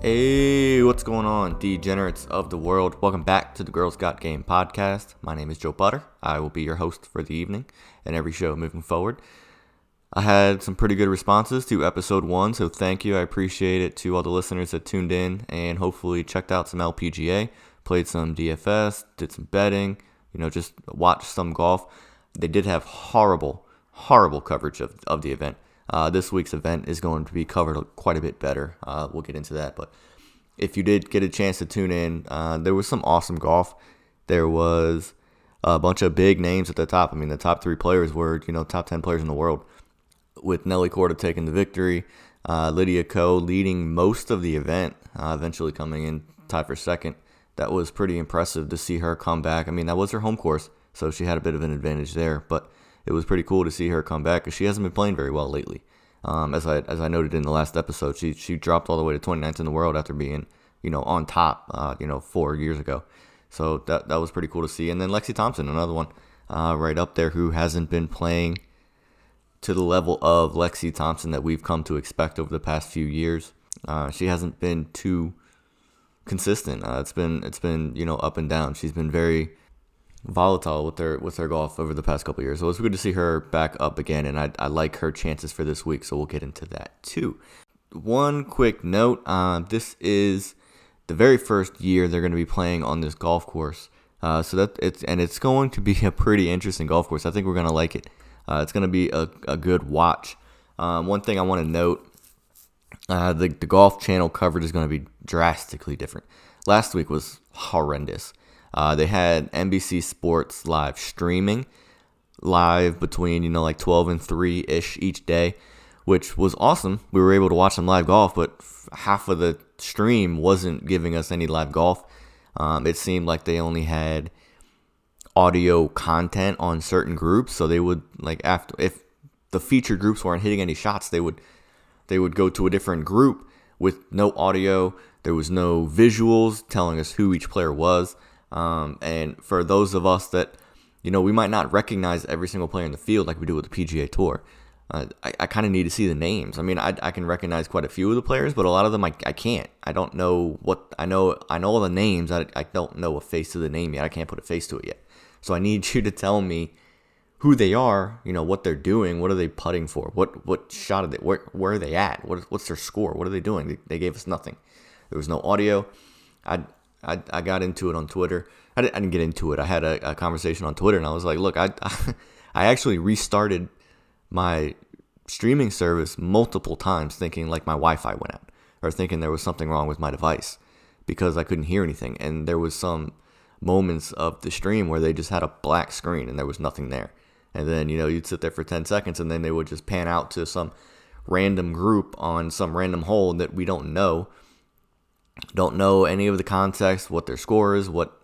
Hey, what's going on, degenerates of the world? Welcome back to the Girls Got Game podcast. My name is Joe Butter. I will be your host for the evening and every show moving forward. I had some pretty good responses to episode one, so thank you. I appreciate it to all the listeners that tuned in and hopefully checked out some LPGA, played some DFS, did some betting, you know, just watched some golf. They did have horrible, horrible coverage of, of the event. Uh, this week's event is going to be covered quite a bit better. Uh, we'll get into that. But if you did get a chance to tune in, uh, there was some awesome golf. There was a bunch of big names at the top. I mean, the top three players were, you know, top 10 players in the world, with Nelly Korda taking the victory, uh, Lydia Ko leading most of the event, uh, eventually coming in tied for second. That was pretty impressive to see her come back. I mean, that was her home course, so she had a bit of an advantage there. But it was pretty cool to see her come back because she hasn't been playing very well lately. Um, as I as I noted in the last episode, she she dropped all the way to 29th in the world after being you know on top uh, you know four years ago. So that that was pretty cool to see. And then Lexi Thompson, another one uh, right up there who hasn't been playing to the level of Lexi Thompson that we've come to expect over the past few years. Uh, she hasn't been too consistent. Uh, it's been it's been you know up and down. She's been very volatile with her with her golf over the past couple years. So it's good to see her back up again, and I, I like her chances for this week. So we'll get into that too. One quick note: uh, this is the very first year they're going to be playing on this golf course. Uh, so that it's and it's going to be a pretty interesting golf course. I think we're going to like it. Uh, it's going to be a, a good watch. Um, one thing I want to note: uh, the the golf channel coverage is going to be drastically different. Last week was horrendous. Uh, they had NBC Sports live streaming live between you know like 12 and 3 ish each day which was awesome. We were able to watch some live golf but half of the stream wasn't giving us any live golf. Um, it seemed like they only had audio content on certain groups so they would like after if the featured groups weren't hitting any shots they would they would go to a different group with no audio. There was no visuals telling us who each player was um, and for those of us that, you know, we might not recognize every single player in the field like we do with the PGA Tour. Uh, I, I kind of need to see the names. I mean, I, I can recognize quite a few of the players, but a lot of them I, I can't. I don't know what I know. I know all the names. I, I don't know a face to the name yet. I can't put a face to it yet. So I need you to tell me who they are. You know what they're doing. What are they putting for? What what shot are they? Where where are they at? What what's their score? What are they doing? They, they gave us nothing. There was no audio. I I, I got into it on Twitter. I didn't, I didn't get into it. I had a, a, conversation on Twitter, and I was like, look, I, I actually restarted my streaming service multiple times, thinking like my Wi-Fi went out, or thinking there was something wrong with my device because I couldn't hear anything. And there was some moments of the stream where they just had a black screen and there was nothing there. And then you know you'd sit there for 10 seconds, and then they would just pan out to some random group on some random hole that we don't know don't know any of the context, what their score is, what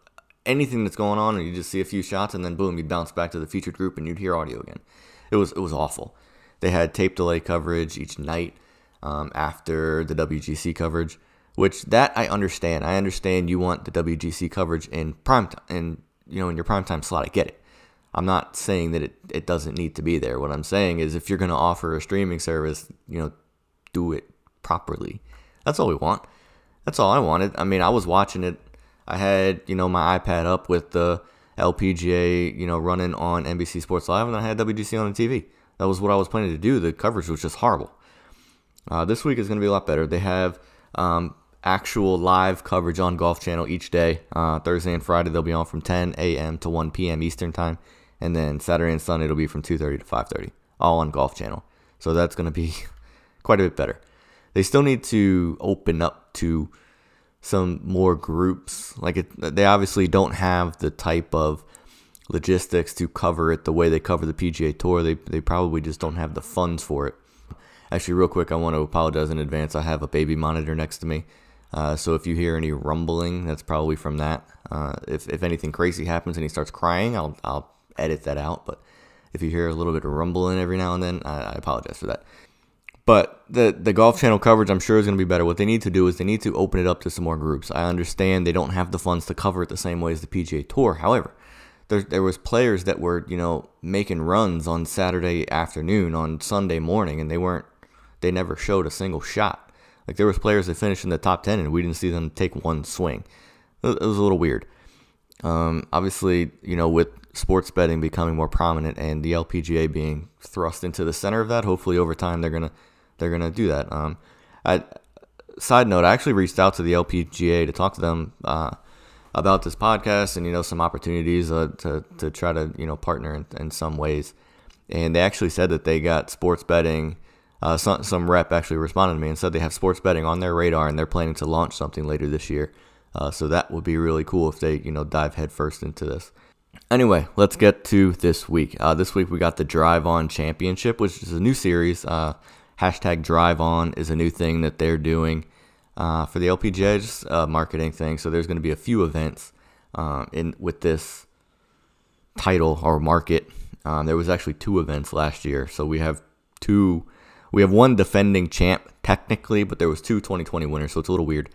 anything that's going on, and you just see a few shots, and then boom, you'd bounce back to the featured group, and you'd hear audio again. It was it was awful. They had tape delay coverage each night um, after the WGC coverage, which that I understand. I understand you want the WGC coverage in prime time, in you know in your prime time slot. I get it. I'm not saying that it, it doesn't need to be there. What I'm saying is if you're going to offer a streaming service, you know, do it properly. That's all we want. That's all I wanted. I mean, I was watching it. I had, you know, my iPad up with the LPGA, you know, running on NBC Sports Live, and I had WGC on the TV. That was what I was planning to do. The coverage was just horrible. Uh, this week is going to be a lot better. They have um, actual live coverage on Golf Channel each day. Uh, Thursday and Friday they'll be on from 10 a.m. to 1 p.m. Eastern time, and then Saturday and Sunday it'll be from 2:30 to 5:30, all on Golf Channel. So that's going to be quite a bit better. They still need to open up to some more groups. Like it, they obviously don't have the type of logistics to cover it the way they cover the PGA Tour. They they probably just don't have the funds for it. Actually, real quick, I want to apologize in advance. I have a baby monitor next to me. Uh, so if you hear any rumbling, that's probably from that. Uh, if, if anything crazy happens and he starts crying, I'll, I'll edit that out. But if you hear a little bit of rumbling every now and then, I, I apologize for that. But the the Golf Channel coverage, I'm sure, is going to be better. What they need to do is they need to open it up to some more groups. I understand they don't have the funds to cover it the same way as the PGA Tour. However, there there was players that were you know making runs on Saturday afternoon, on Sunday morning, and they weren't. They never showed a single shot Like there was players that finished in the top ten, and we didn't see them take one swing. It was a little weird. Um, obviously, you know, with sports betting becoming more prominent and the LPGA being thrust into the center of that, hopefully over time they're gonna they're gonna do that. Um, I, side note, I actually reached out to the LPGA to talk to them uh, about this podcast and you know some opportunities uh, to to try to you know partner in, in, some ways. And they actually said that they got sports betting. Uh, some some rep actually responded to me and said they have sports betting on their radar and they're planning to launch something later this year. Uh, so that would be really cool if they you know dive headfirst into this. Anyway, let's get to this week. Uh, this week we got the Drive On Championship, which is a new series. Hashtag Drive On is a new thing that they're doing uh, for the LPGA, marketing thing. So there's going to be a few events uh, in with this title or market. Um, there was actually two events last year, so we have two. We have one defending champ technically, but there was two 2020 winners, so it's a little weird.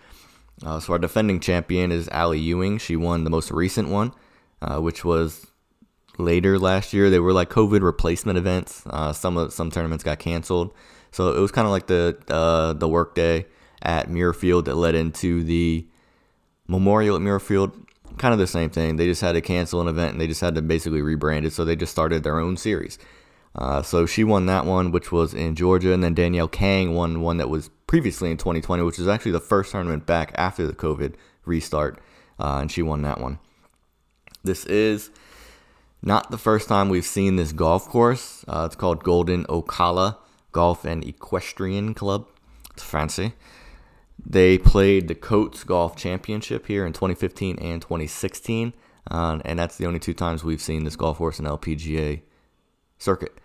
Uh, so our defending champion is Ally Ewing. She won the most recent one, uh, which was later last year. They were like COVID replacement events. Uh, some of some tournaments got canceled, so it was kind of like the uh, the workday at Muirfield that led into the Memorial at Muirfield. Kind of the same thing. They just had to cancel an event and they just had to basically rebrand it. So they just started their own series. Uh, so she won that one, which was in Georgia, and then Danielle Kang won one that was previously in 2020, which is actually the first tournament back after the COVID restart, uh, and she won that one. This is not the first time we've seen this golf course. Uh, it's called Golden Ocala Golf and Equestrian Club. It's fancy. They played the Coates Golf Championship here in 2015 and 2016, uh, and that's the only two times we've seen this golf course in LPGA circuit.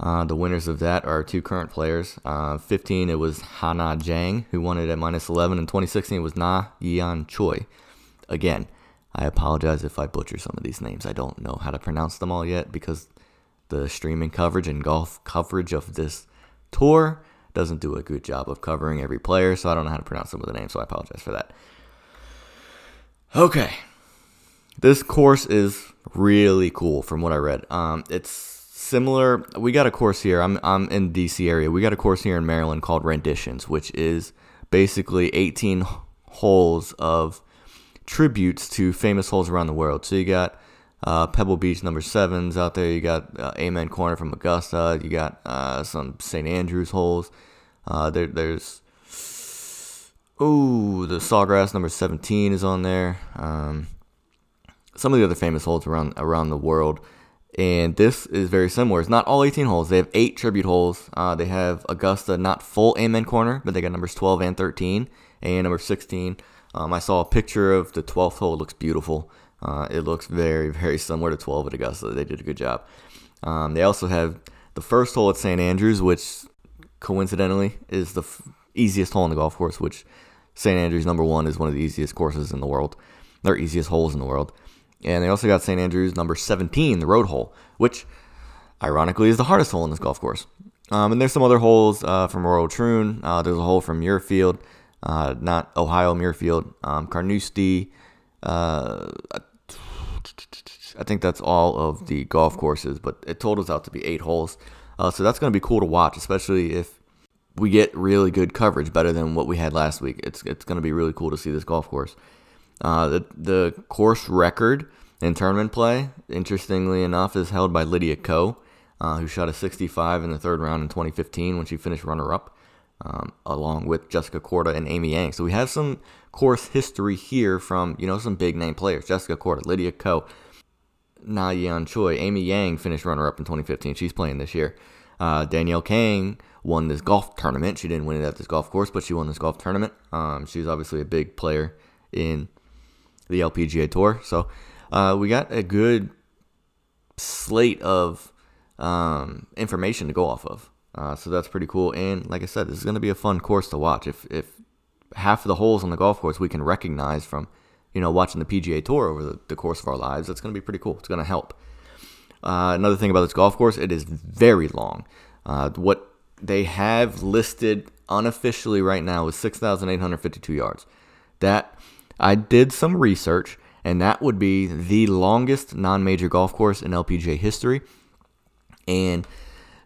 Uh, the winners of that are two current players. Uh, 15, it was Hana Jang, who won it at minus 11. And 2016, it was Na Yeon Choi. Again, I apologize if I butcher some of these names. I don't know how to pronounce them all yet because the streaming coverage and golf coverage of this tour doesn't do a good job of covering every player, so I don't know how to pronounce some of the names, so I apologize for that. Okay. This course is really cool from what I read. Um, it's similar. We got a course here. I'm, I'm in DC area. We got a course here in Maryland called Renditions, which is basically 18 holes of tributes to famous holes around the world. So you got uh, Pebble Beach number sevens out there. You got uh, Amen Corner from Augusta. You got uh, some St. Andrews holes. Uh, there, there's oh the Sawgrass number 17 is on there. Um, some of the other famous holes around around the world. And this is very similar. It's not all 18 holes. They have eight tribute holes. Uh, they have Augusta, not full Amen Corner, but they got numbers 12 and 13, and number 16. Um, I saw a picture of the 12th hole. It looks beautiful. Uh, it looks very, very similar to 12 at Augusta. They did a good job. Um, they also have the first hole at St. Andrews, which coincidentally is the f- easiest hole in the golf course, which St. Andrews number one is one of the easiest courses in the world, or easiest holes in the world. And they also got St. Andrews number 17, the road hole, which ironically is the hardest hole in this golf course. Um, and there's some other holes uh, from Royal Troon. Uh, there's a hole from Muirfield, uh, not Ohio Muirfield, um, Carnoustie, uh, I think that's all of the golf courses, but it totals out to be eight holes. Uh, so that's going to be cool to watch, especially if we get really good coverage, better than what we had last week. It's it's going to be really cool to see this golf course. Uh, the the course record in tournament play, interestingly enough, is held by Lydia Ko, uh, who shot a 65 in the third round in 2015 when she finished runner up, um, along with Jessica Korda and Amy Yang. So we have some course history here from you know some big name players: Jessica Korda, Lydia Ko, Na Yeon Choi, Amy Yang finished runner up in 2015. She's playing this year. Uh, Danielle Kang won this golf tournament. She didn't win it at this golf course, but she won this golf tournament. Um, she's obviously a big player in the LPGA Tour. So uh, we got a good slate of um, information to go off of. Uh, so that's pretty cool. And like I said, this is going to be a fun course to watch. If if half of the holes on the golf course we can recognize from you know, watching the PGA Tour over the, the course of our lives. That's going to be pretty cool. It's going to help. Uh, another thing about this golf course, it is very long. Uh, what they have listed unofficially right now is 6,852 yards. That I did some research, and that would be the longest non-major golf course in LPGA history, and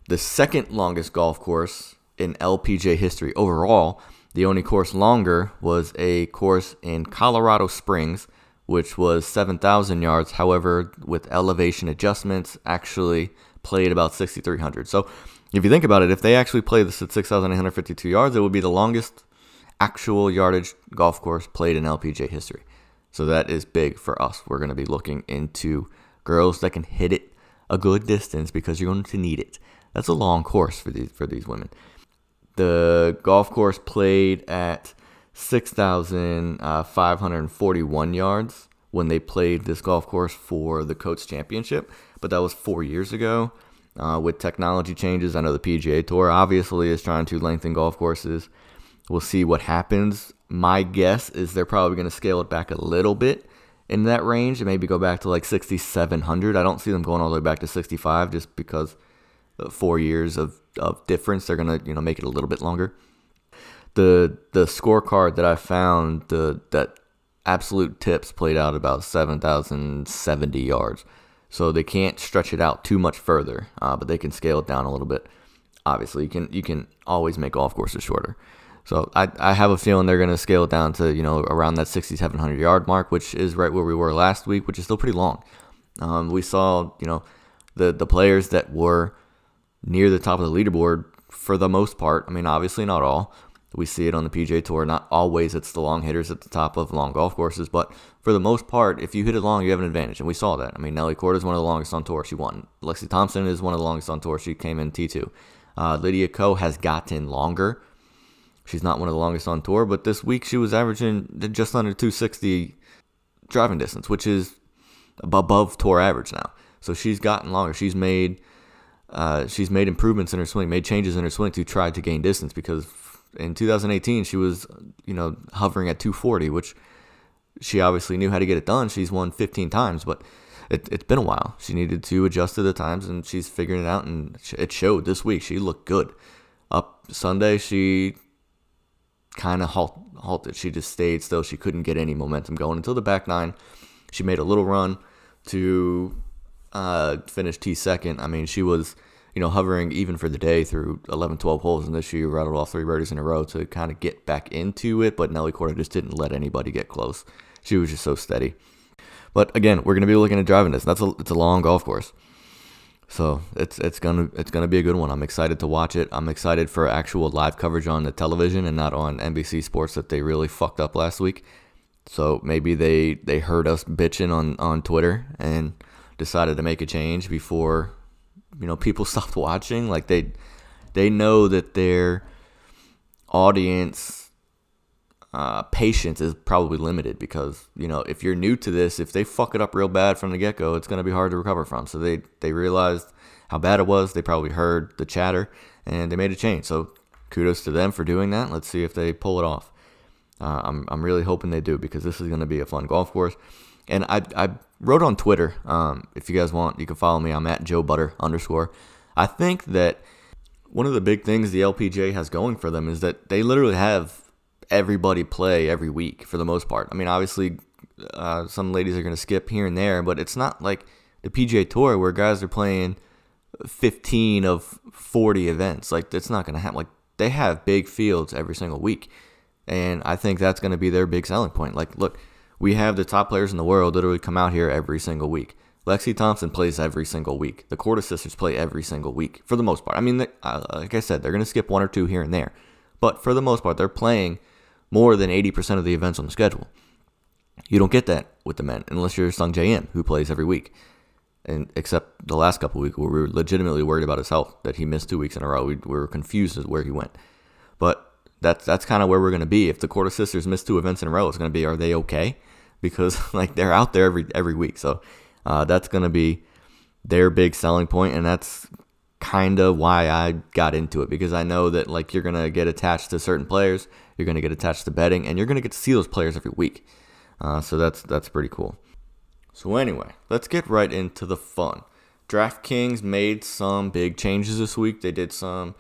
the second longest golf course in LPGA history overall The only course longer was a course in Colorado Springs, which was 7,000 yards. However, with elevation adjustments, actually played about 6,300. So if you think about it, if they actually play this at 6,852 yards, it would be the longest actual yardage golf course played in LPGA history. So that is big for us. We're going to be looking into girls that can hit it a good distance because you're going to need it. That's a long course for these for these women. The golf course played at 6,541 yards when they played this golf course for the Coates Championship, but that was four years ago. Uh, with technology changes, I know the PGA Tour obviously is trying to lengthen golf courses. We'll see what happens. My guess is they're probably going to scale it back a little bit in that range and maybe go back to like 6,700. I don't see them going all the way back to 65 just because four years of, of difference. They're to, you know, make it a little bit longer. The the scorecard that I found, the that absolute tips played out about 7,070 yards. So they can't stretch it out too much further, uh, but they can scale it down a little bit. Obviously, you can you can always make golf courses shorter. So I, I have a feeling they're going to scale it down to you know around that 6,700 yard mark, which is right where we were last week, which is still pretty long. Um, we saw you know the the players that were near the top of the leaderboard for the most part. I mean, obviously not all. We see it on the PGA Tour. Not always it's the long hitters at the top of long golf courses, but for the most part, if you hit it long, you have an advantage, and we saw that. I mean, Nelly Korda is one of the longest on tour. She won. Lexi Thompson is one of the longest on tour. She came in T2. Uh, Lydia Ko has gotten longer She's not one of the longest on tour, but this week she was averaging just under 260 driving distance, which is above tour average now. So she's gotten longer. She's made uh, she's made improvements in her swing, made changes in her swing to try to gain distance because in 2018 she was you know hovering at 240, which she obviously knew how to get it done. She's won 15 times, but it, has been a while. She needed to adjust to the times, and she's figuring it out, and it showed this week. She looked good. Up Sunday, she kind of halt, halted. She just stayed still. She couldn't get any momentum going until the back nine. She made a little run to uh, finish T second. I mean, she was, you know, hovering even for the day through 11, 12 holes, and then she rattled off three birdies in a row to kind of get back into it. But Nelly Korda just didn't let anybody get close. She was just so steady. But again, we're going to be looking at driving this. That's a it's a long golf course. So it's it's gonna it's gonna be a good one. I'm excited to watch it. I'm excited for actual live coverage on the television and not on NBC Sports that they really fucked up last week. So maybe they they heard us bitching on on Twitter and decided to make a change before you know people stopped watching. Like they they know that their audience uh, patience is probably limited because you know if you're new to this, if they fuck it up real bad from the get go, it's going to be hard to recover from. So they they realized how bad it was. They probably heard the chatter and they made a change. So kudos to them for doing that. Let's see if they pull it off. Uh, I'm I'm really hoping they do because this is going to be a fun golf course. And I I wrote on Twitter. Um, if you guys want, you can follow me. I'm at Joe Butter underscore. I think that one of the big things the LPGA has going for them is that they literally have everybody play every week for the most part. I mean, obviously, uh, some ladies are going to skip here and there, but it's not like the PGA Tour where guys are playing 15 of 40 events. Like, that's not going to happen. Like, they have big fields every single week. And I think that's going to be their big selling point. Like, look, we have the top players in the world literally come out here every single week. Lexi Thompson plays every single week. The Korda sisters play every single week for the most part. I mean, they, uh, like I said, they're going to skip one or two here and there. But for the most part, they're playing – more than 80% of the events on the schedule. You don't get that with the men unless you're Sungjae Im, who plays every week. And except the last couple weeks where we were legitimately worried about his health, that he missed two weeks in a row. We, we were confused as where he went. But that's that's kind of where we're going to be. If the Korda sisters miss two events in a row, it's going to be are they okay? Because like they're out there every every week, so uh, that's going to be their big selling point, and that's kind of why I got into it because I know that like you're gonna get attached to certain players, you're gonna get attached to betting, and you're gonna get to see those players every week. Uh, so that's that's pretty cool. So anyway, let's get right into the fun. DraftKings made some big changes this week. They did some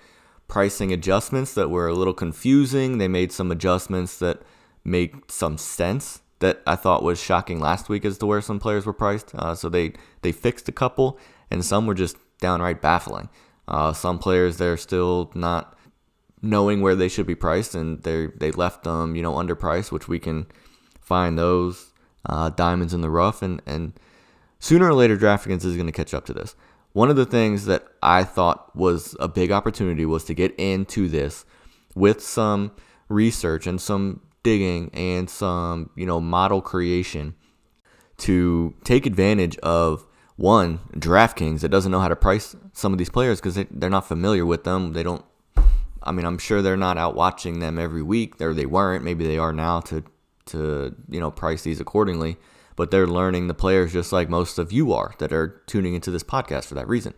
pricing adjustments that were a little confusing. They made some adjustments that make some sense that I thought was shocking last week as to where some players were priced. Uh, so they they fixed a couple, and some were just downright baffling. Uh, some players they're still not knowing where they should be priced, and they they left them you know underpriced, which we can find those uh, diamonds in the rough, and and sooner or later DraftKings is going to catch up to this. One of the things that I thought was a big opportunity was to get into this with some research and some digging and some you know model creation to take advantage of one DraftKings that doesn't know how to price some of these players because they, they're not familiar with them. They don't. I mean, I'm sure they're not out watching them every week, or they weren't. Maybe they are now to to you know price these accordingly. But they're learning the players just like most of you are that are tuning into this podcast for that reason.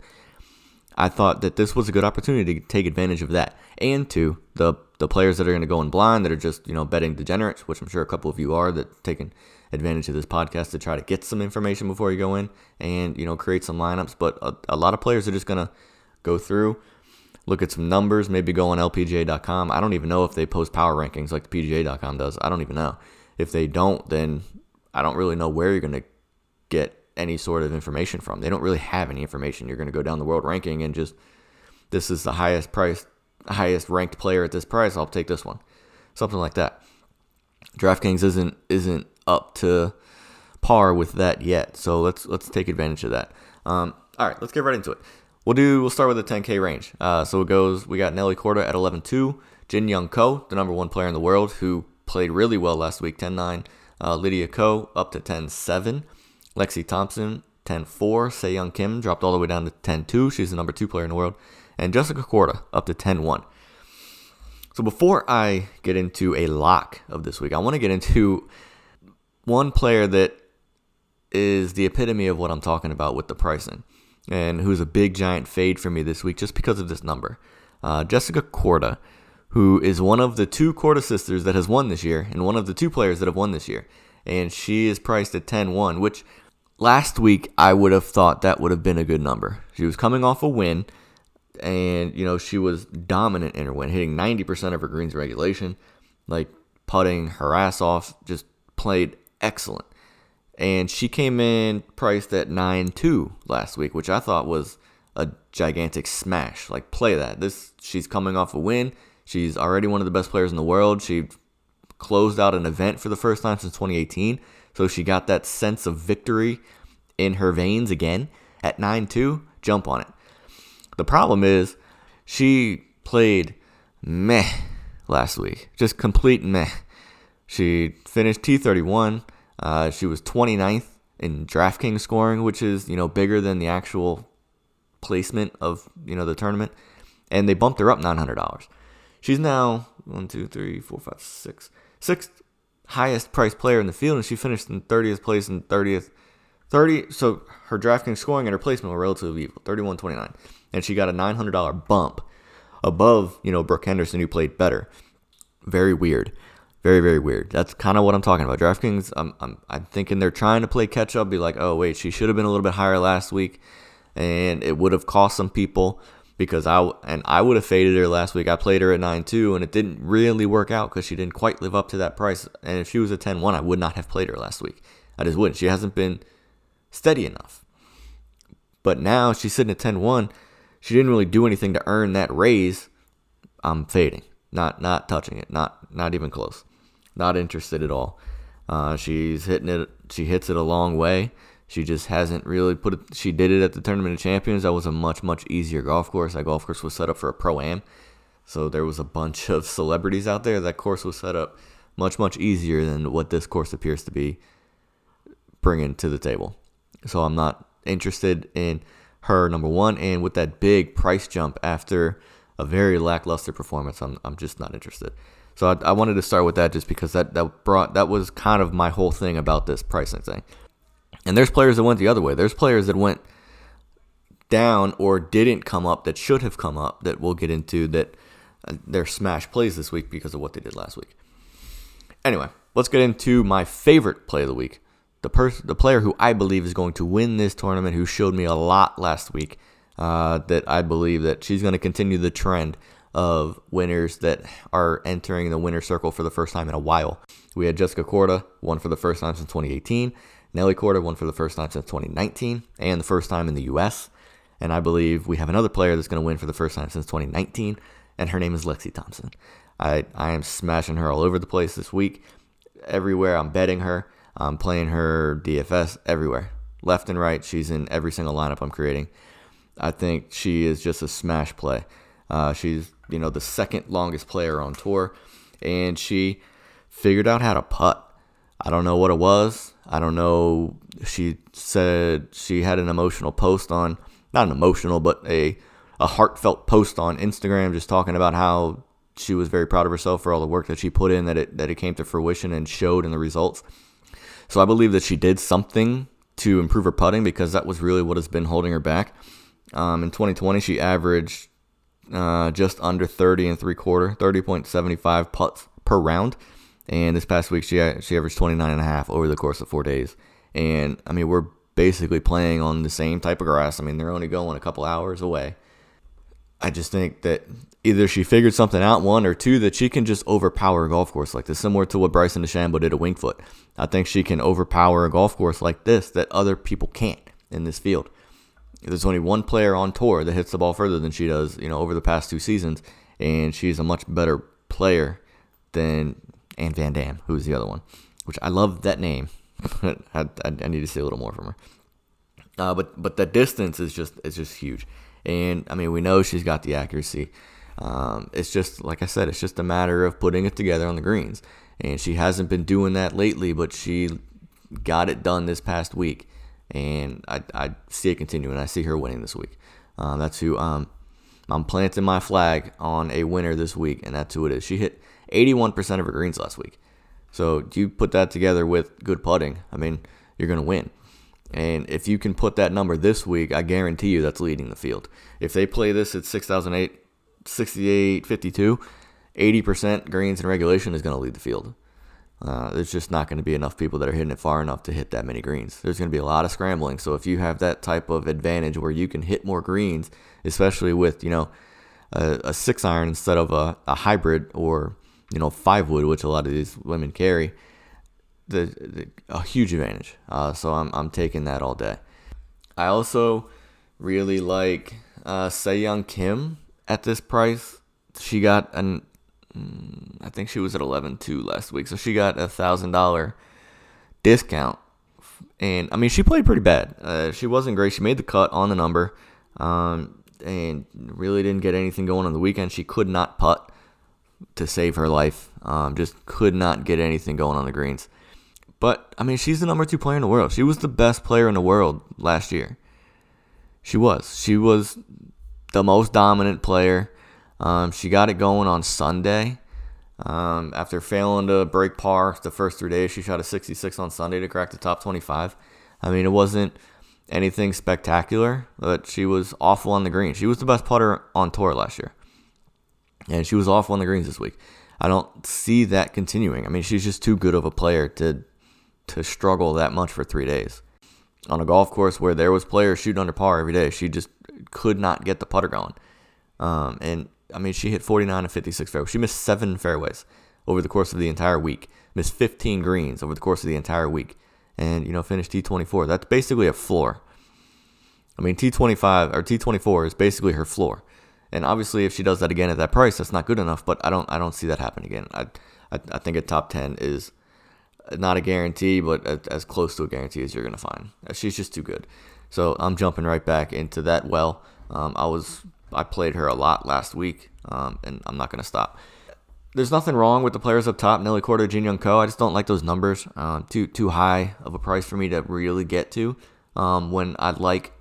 I thought that this was a good opportunity to take advantage of that, and to the the players that are going to go in blind that are just you know betting degenerates, which I'm sure a couple of you are that taking advantage of this podcast to try to get some information before you go in and you know create some lineups. But a, a lot of players are just gonna go through, look at some numbers, maybe go on LPGA.com. I don't even know if they post power rankings like the PGA.com does. I don't even know. If they don't, then I don't really know where you're gonna get any sort of information from. They don't really have any information. You're gonna go down the world ranking and just this is the highest price, highest ranked player at this price. I'll take this one, something like that. DraftKings isn't isn't up to par with that yet. So let's let's take advantage of that. Um, all right, let's get right into it. We'll do. We'll start with the 10K range. Uh, so it goes. We got Nelly Korda at 11.2. Jin Young Ko, the number one player in the world, who played really well last week, 10.9. Uh, Lydia Ko up to 10.7. Lexi Thompson 10.4. Sei Young Kim dropped all the way down to 10.2. She's the number two player in the world. And Jessica Korda up to 10.1. So before I get into a lock of this week, I want to get into one player that is the epitome of what I'm talking about with the pricing, and who's a big giant fade for me this week just because of this number. Uh, Jessica Korda, who is one of the two Korda sisters that has won this year, and one of the two players that have won this year. And she is priced at 10 1, which last week I would have thought that would have been a good number. She was coming off a win, and, you know, she was dominant in her win, hitting 90% of her greens regulation, like putting her ass off, just played excellent. And she came in priced at 9 2 last week, which I thought was a gigantic smash. Like, play that. This She's coming off a win. She's already one of the best players in the world. She closed out an event for the first time since 2018. So she got that sense of victory in her veins again at 9 2. Jump on it. The problem is, she played meh last week. Just complete meh. She finished T31. Uh, she was 29th in DraftKings scoring, which is you know bigger than the actual placement of you know the tournament, and they bumped her up $900. She's now one, two, three, four, five, six, sixth highest priced player in the field, and she finished in 30th place and 30th. 30 so her DraftKings scoring and her placement were relatively equal 31-29 and she got a $900 bump above you know Brooke Henderson who played better very weird very, very weird. That's kind of what I'm talking about. DraftKings, I'm, I'm, I'm thinking they're trying to play catch up, be like, oh, wait, she should have been a little bit higher last week, and it would have cost some people because I and I would have faded her last week. I played her at 9-2, and it didn't really work out because she didn't quite live up to that price. And if she was a 10-1, I would not have played her last week. I just wouldn't. She hasn't been steady enough. But now she's sitting at 10-1. She didn't really do anything to earn that raise. I'm fading. Not not touching it. Not not even close. Not interested at all. Uh, she's hitting it. She hits it a long way. She just hasn't really put it. She did it at the Tournament of Champions. That was a much much easier golf course. That golf course was set up for a pro am, so there was a bunch of celebrities out there. That course was set up much much easier than what this course appears to be bringing to the table. So I'm not interested in her number one, and with that big price jump after a very lackluster performance, I'm I'm just not interested. So I, I, wanted to start with that just because that that brought that was kind of my whole thing about this pricing thing. And there's players that went the other way. There's players that went down or didn't come up that should have come up that we'll get into that uh, their smash plays this week because of what they did last week. Anyway, let's get into my favorite play of the week. The person, the player who I believe is going to win this tournament, who showed me a lot last week, uh, that I believe that she's going to continue the trend of winners that are entering the winner circle for the first time in a while. We had Jessica Korda, won for the first time since 2018. Nelly Korda won for the first time since 2019 and the first time in the U.S. And I believe we have another player that's going to win for the first time since 2019, and her name is Lexi Thompson. I, I am smashing her all over the place this week. Everywhere I'm betting her. I'm playing her DFS everywhere. Left and right, she's in every single lineup I'm creating. I think she is just a smash play. Uh, she's, you know, the second longest player on tour, and she figured out how to putt. I don't know what it was. I don't know. She said she had an emotional post on, not an emotional, but a a heartfelt post on Instagram, just talking about how she was very proud of herself for all the work that she put in, that it that it came to fruition and showed in the results. So I believe that she did something to improve her putting because that was really what has been holding her back. Um, in 2020, she averaged uh, just under 30 and three quarter, 30.75 putts per round. And this past week, she she averaged 29 and a half over the course of four days. And I mean, we're basically playing on the same type of grass. I mean, they're only going a couple hours away. I just think that either she figured something out, one, or two, that she can just overpower a golf course like this, similar to what Bryson DeChambeau did at Winged Foot. I think she can overpower a golf course like this that other people can't in this field. There's only one player on tour that hits the ball further than she does, you know, over the past two seasons, and she's a much better player than Anne Van Dam, who's the other one, which I love that name. I, I, I, need to see a little more from her. Uh, but but the distance is just is just huge, and I mean we know she's got the accuracy. Um, it's just like I said, it's just a matter of putting it together on the greens, and she hasn't been doing that lately, but she got it done this past week, and I, I see it continuing. I see her winning this week. Um, that's who um, I'm planting my flag on a winner this week, and that's who it is. She hit 81% of her greens last week. So you put that together with good putting, I mean, you're going to win. And if you can put that number this week, I guarantee you that's leading the field. If they play this at 6,008, 68, 52, 80% greens in regulation is going to lead the field. Uh, there's just not going to be enough people that are hitting it far enough to hit that many greens. There's going to be a lot of scrambling. So if you have that type of advantage where you can hit more greens, especially with you know a, a six iron instead of a, a hybrid or you know five wood, which a lot of these women carry, the, the a huge advantage. Uh, so I'm I'm taking that all day. I also really like uh, Young Kim at this price. She got an mm, I think she was at eleven two last week, so she got a thousand dollar discount. And I mean, she played pretty bad. Uh, she wasn't great. She made the cut on the number, um, and really didn't get anything going on the weekend. She could not putt to save her life. Um, just could not get anything going on the greens. But I mean, she's the number two player in the world. She was the best player in the world last year. She was. She was the most dominant player. Um, she got it going on Sunday. Um, after failing to break par the first three days, she shot a 66 on Sunday to crack the top 25. I mean, it wasn't anything spectacular, but she was awful on the green. She was the best putter on tour last year, and she was off on the greens this week. I don't see that continuing. I mean, she's just too good of a player to to struggle that much for three days on a golf course where there was players shooting under par every day. She just could not get the putter going. Um, and I mean, she hit 49 and 56 fairways. She missed seven fairways over the course of the entire week. Missed 15 greens over the course of the entire week, and you know finished T24. That's basically a floor. I mean, T25 or T24 is basically her floor. And obviously, if she does that again at that price, that's not good enough. But I don't, I don't see that happen again. I, I, I think a top 10 is not a guarantee, but as close to a guarantee as you're gonna find. She's just too good. So I'm jumping right back into that well. Um, I was I played her a lot last week, um, and I'm not gonna stop. There's nothing wrong with the players up top, Nelly Korda, Jin Young Ko. I just don't like those numbers. Um, too too high of a price for me to really get to. Um, when I'd like,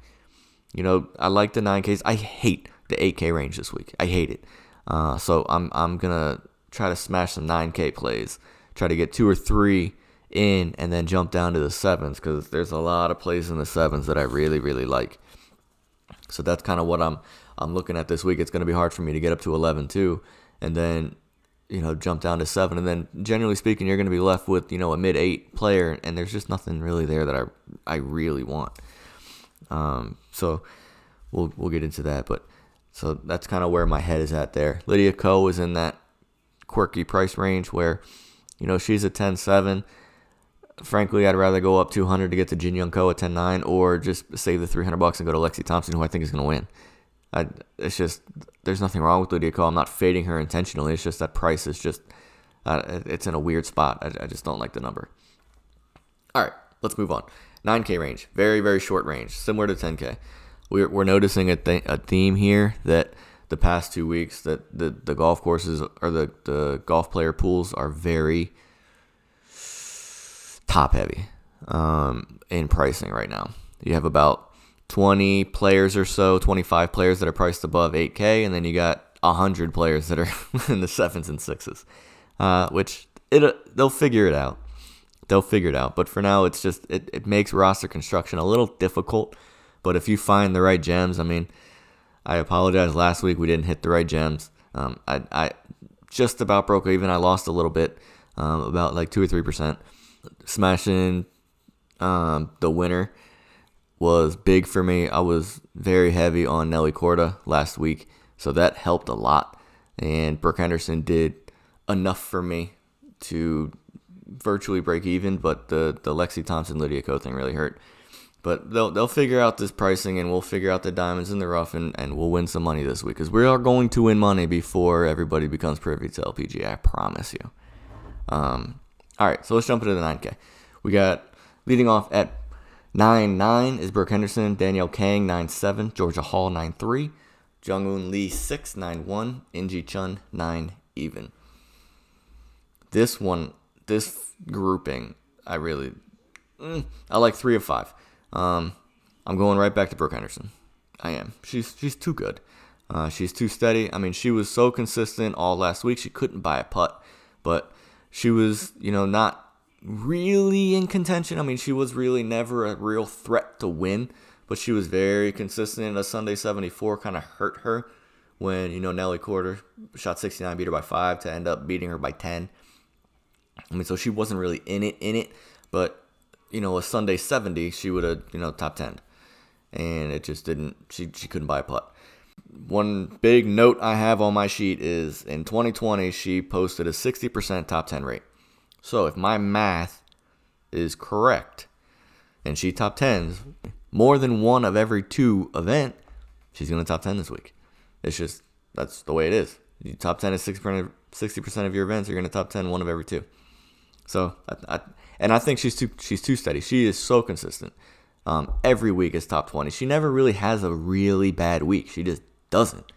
you know, I like the 9Ks. I hate the 8K range this week. I hate it. Uh, so I'm I'm gonna try to smash some 9K plays. Try to get two or three in and then jump down to the sevens because there's a lot of plays in the sevens that I really really like. So that's kind of what I'm I'm looking at this week. It's to be hard for me to get up to 11 too, and then you know jump down to seven, and then generally speaking, you're to be left with you know a mid eight player, and there's just nothing really there that I I really want. Um, so we'll we'll get into that, but so that's kind of where my head is at there. Lydia Ko is in that quirky price range where you know she's a 10-7 frankly, I'd rather go up 200 to get to Jin Young Ko at 10-9 or just save the 300 bucks and go to Lexi Thompson, who I think is going to win. I, it's just there's nothing wrong with Lydia Ko. I'm not fading her intentionally. It's just that price is just uh, it's in a weird spot. I, I just don't like the number. All right, let's move on. 9K range, very very short range, similar to 10K. We're, we're noticing a, th- a theme here that the past two weeks that the, the golf courses or the, the golf player pools are very top heavy um, in pricing right now. You have about 20 players or so, 25 players that are priced above 8K, and then you got 100 players that are in the sevens and sixes, uh, which it they'll figure it out. They'll figure it out. But for now, it's just it, it makes roster construction a little difficult. But if you find the right gems, I mean, I apologize. Last week we didn't hit the right gems. Um, I, I just about broke even. I lost a little bit, um, about like two or three percent. Smashing um, the winner was big for me. I was very heavy on Nelly Korda last week, so that helped a lot. And Brooke Henderson did enough for me to virtually break even, but the the Lexi Thompson Lydia Ko thing really hurt. But they'll they'll figure out this pricing, and we'll figure out the diamonds in the rough, and, and we'll win some money this week because we are going to win money before everybody becomes privy to LPG. I promise you. Um, all right, so let's jump into the 9K. We got leading off at 9 9 is Brooke Henderson, Danielle Kang 9 7, Georgia Hall 9 3, Jeongeun Lee 6 9 1, In Gee Chun 9 even. This one, this grouping, I really, mm, I like three of five. Um, I'm going right back to Brooke Henderson. I am. She's she's too good. Uh, she's too steady. I mean, she was so consistent all last week. She couldn't buy a putt, but she was, you know, not really in contention. I mean, she was really never a real threat to win, but she was very consistent. And a Sunday 74 kind of hurt her when, you know, Nelly Korda shot 69, beat her by five to end up beating her by 10. I mean, so she wasn't really in it, in it, but, you know, a Sunday 70, she would have, you know, top 10. And it just didn't, she, she couldn't buy a putt. One big note I have on my sheet is in 2020, she posted a 60% top 10 rate. So if my math is correct and she top 10s more than one of every two event, she's going to top 10 this week. It's just, that's the way it is. You top 10 is 60%, 60% of your events, you're going to top 10 one of every two. So, I, I, and I think she's too, she's too steady. She is so consistent. Um, every week is top 20. She never really has a really bad week. She just doesn't.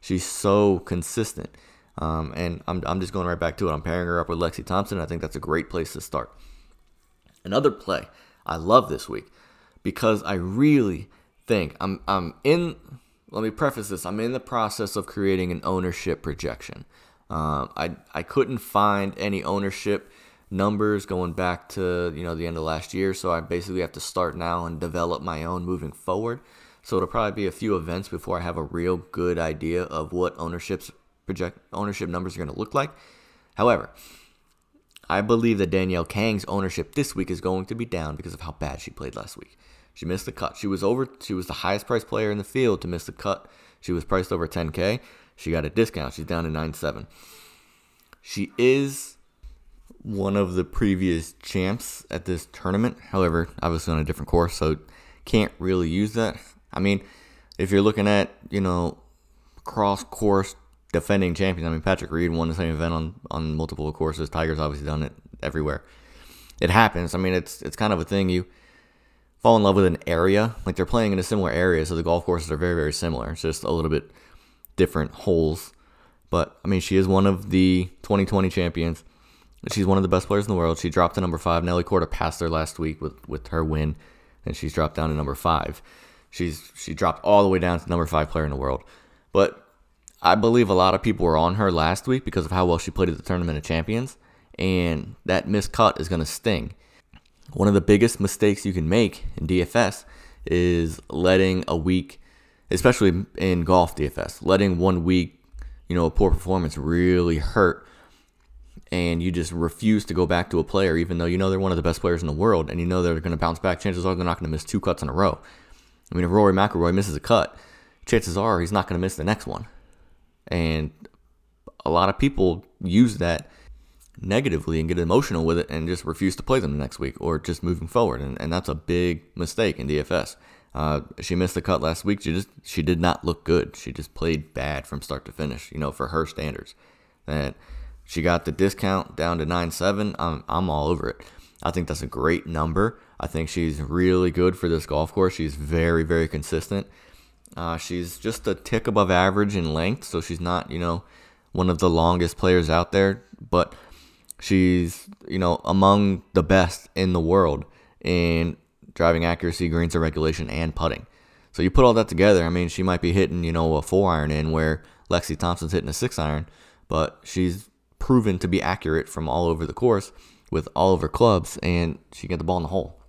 She's so consistent. Um, and I'm, I'm just going right back to it. I'm pairing her up with Lexi Thompson. I think that's a great place to start. Another play I love this week because I really think I'm, I'm in. Let me preface this. I'm in the process of creating an ownership projection. Um, I I couldn't find any ownership numbers going back to you know the end of last year, so I basically have to start now and develop my own moving forward. So it'll probably be a few events before I have a real good idea of what ownership's project ownership numbers are going to look like. However, I believe that Danielle Kang's ownership this week is going to be down because of how bad she played last week. She missed the cut. She was over. She was the highest priced player in the field to miss the cut. She was priced over 10k. She got a discount. She's down to 9.7. She is one of the previous champs at this tournament. However, obviously on a different course, so can't really use that. I mean, if you're looking at you know cross course defending champions. I mean, Patrick Reed won the same event on, on multiple courses. Tiger's obviously done it everywhere. It happens. I mean, it's it's kind of a thing. You fall in love with an area, like they're playing in a similar area, so the golf courses are very very similar. It's just a little bit different holes. But I mean, she is one of the 2020 champions. She's one of the best players in the world. She dropped to number five. Nelly Korda passed her last week with, with her win, and she's dropped down to number five. She's she dropped all the way down to number five player in the world. But I believe a lot of people were on her last week because of how well she played at the Tournament of Champions, and that miscut is going to sting. One of the biggest mistakes you can make in DFS is letting a week, especially in golf DFS, letting one week, you know, a poor performance really hurt and you just refuse to go back to a player even though you know they're one of the best players in the world and you know they're going to bounce back chances are they're not going to miss two cuts in a row i mean if rory mcilroy misses a cut chances are he's not going to miss the next one and a lot of people use that negatively and get emotional with it and just refuse to play them the next week or just moving forward. And, and that's a big mistake in DFS. Uh, she missed the cut last week. She just she did not look good. She just played bad from start to finish. You know, for her standards. And she got the discount down to nine seven. I'm I'm all over it. I think that's a great number. I think she's really good for this golf course. She's very very consistent. Uh, she's just a tick above average in length, so she's not you know one of the longest players out there, but she's you know among the best in the world in driving accuracy, greens and regulation, and putting. So you put all that together. I mean, she might be hitting you know a four iron in where Lexi Thompson's hitting a six iron, but she's proven to be accurate from all over the course with all of her clubs, and she get the ball in the hole.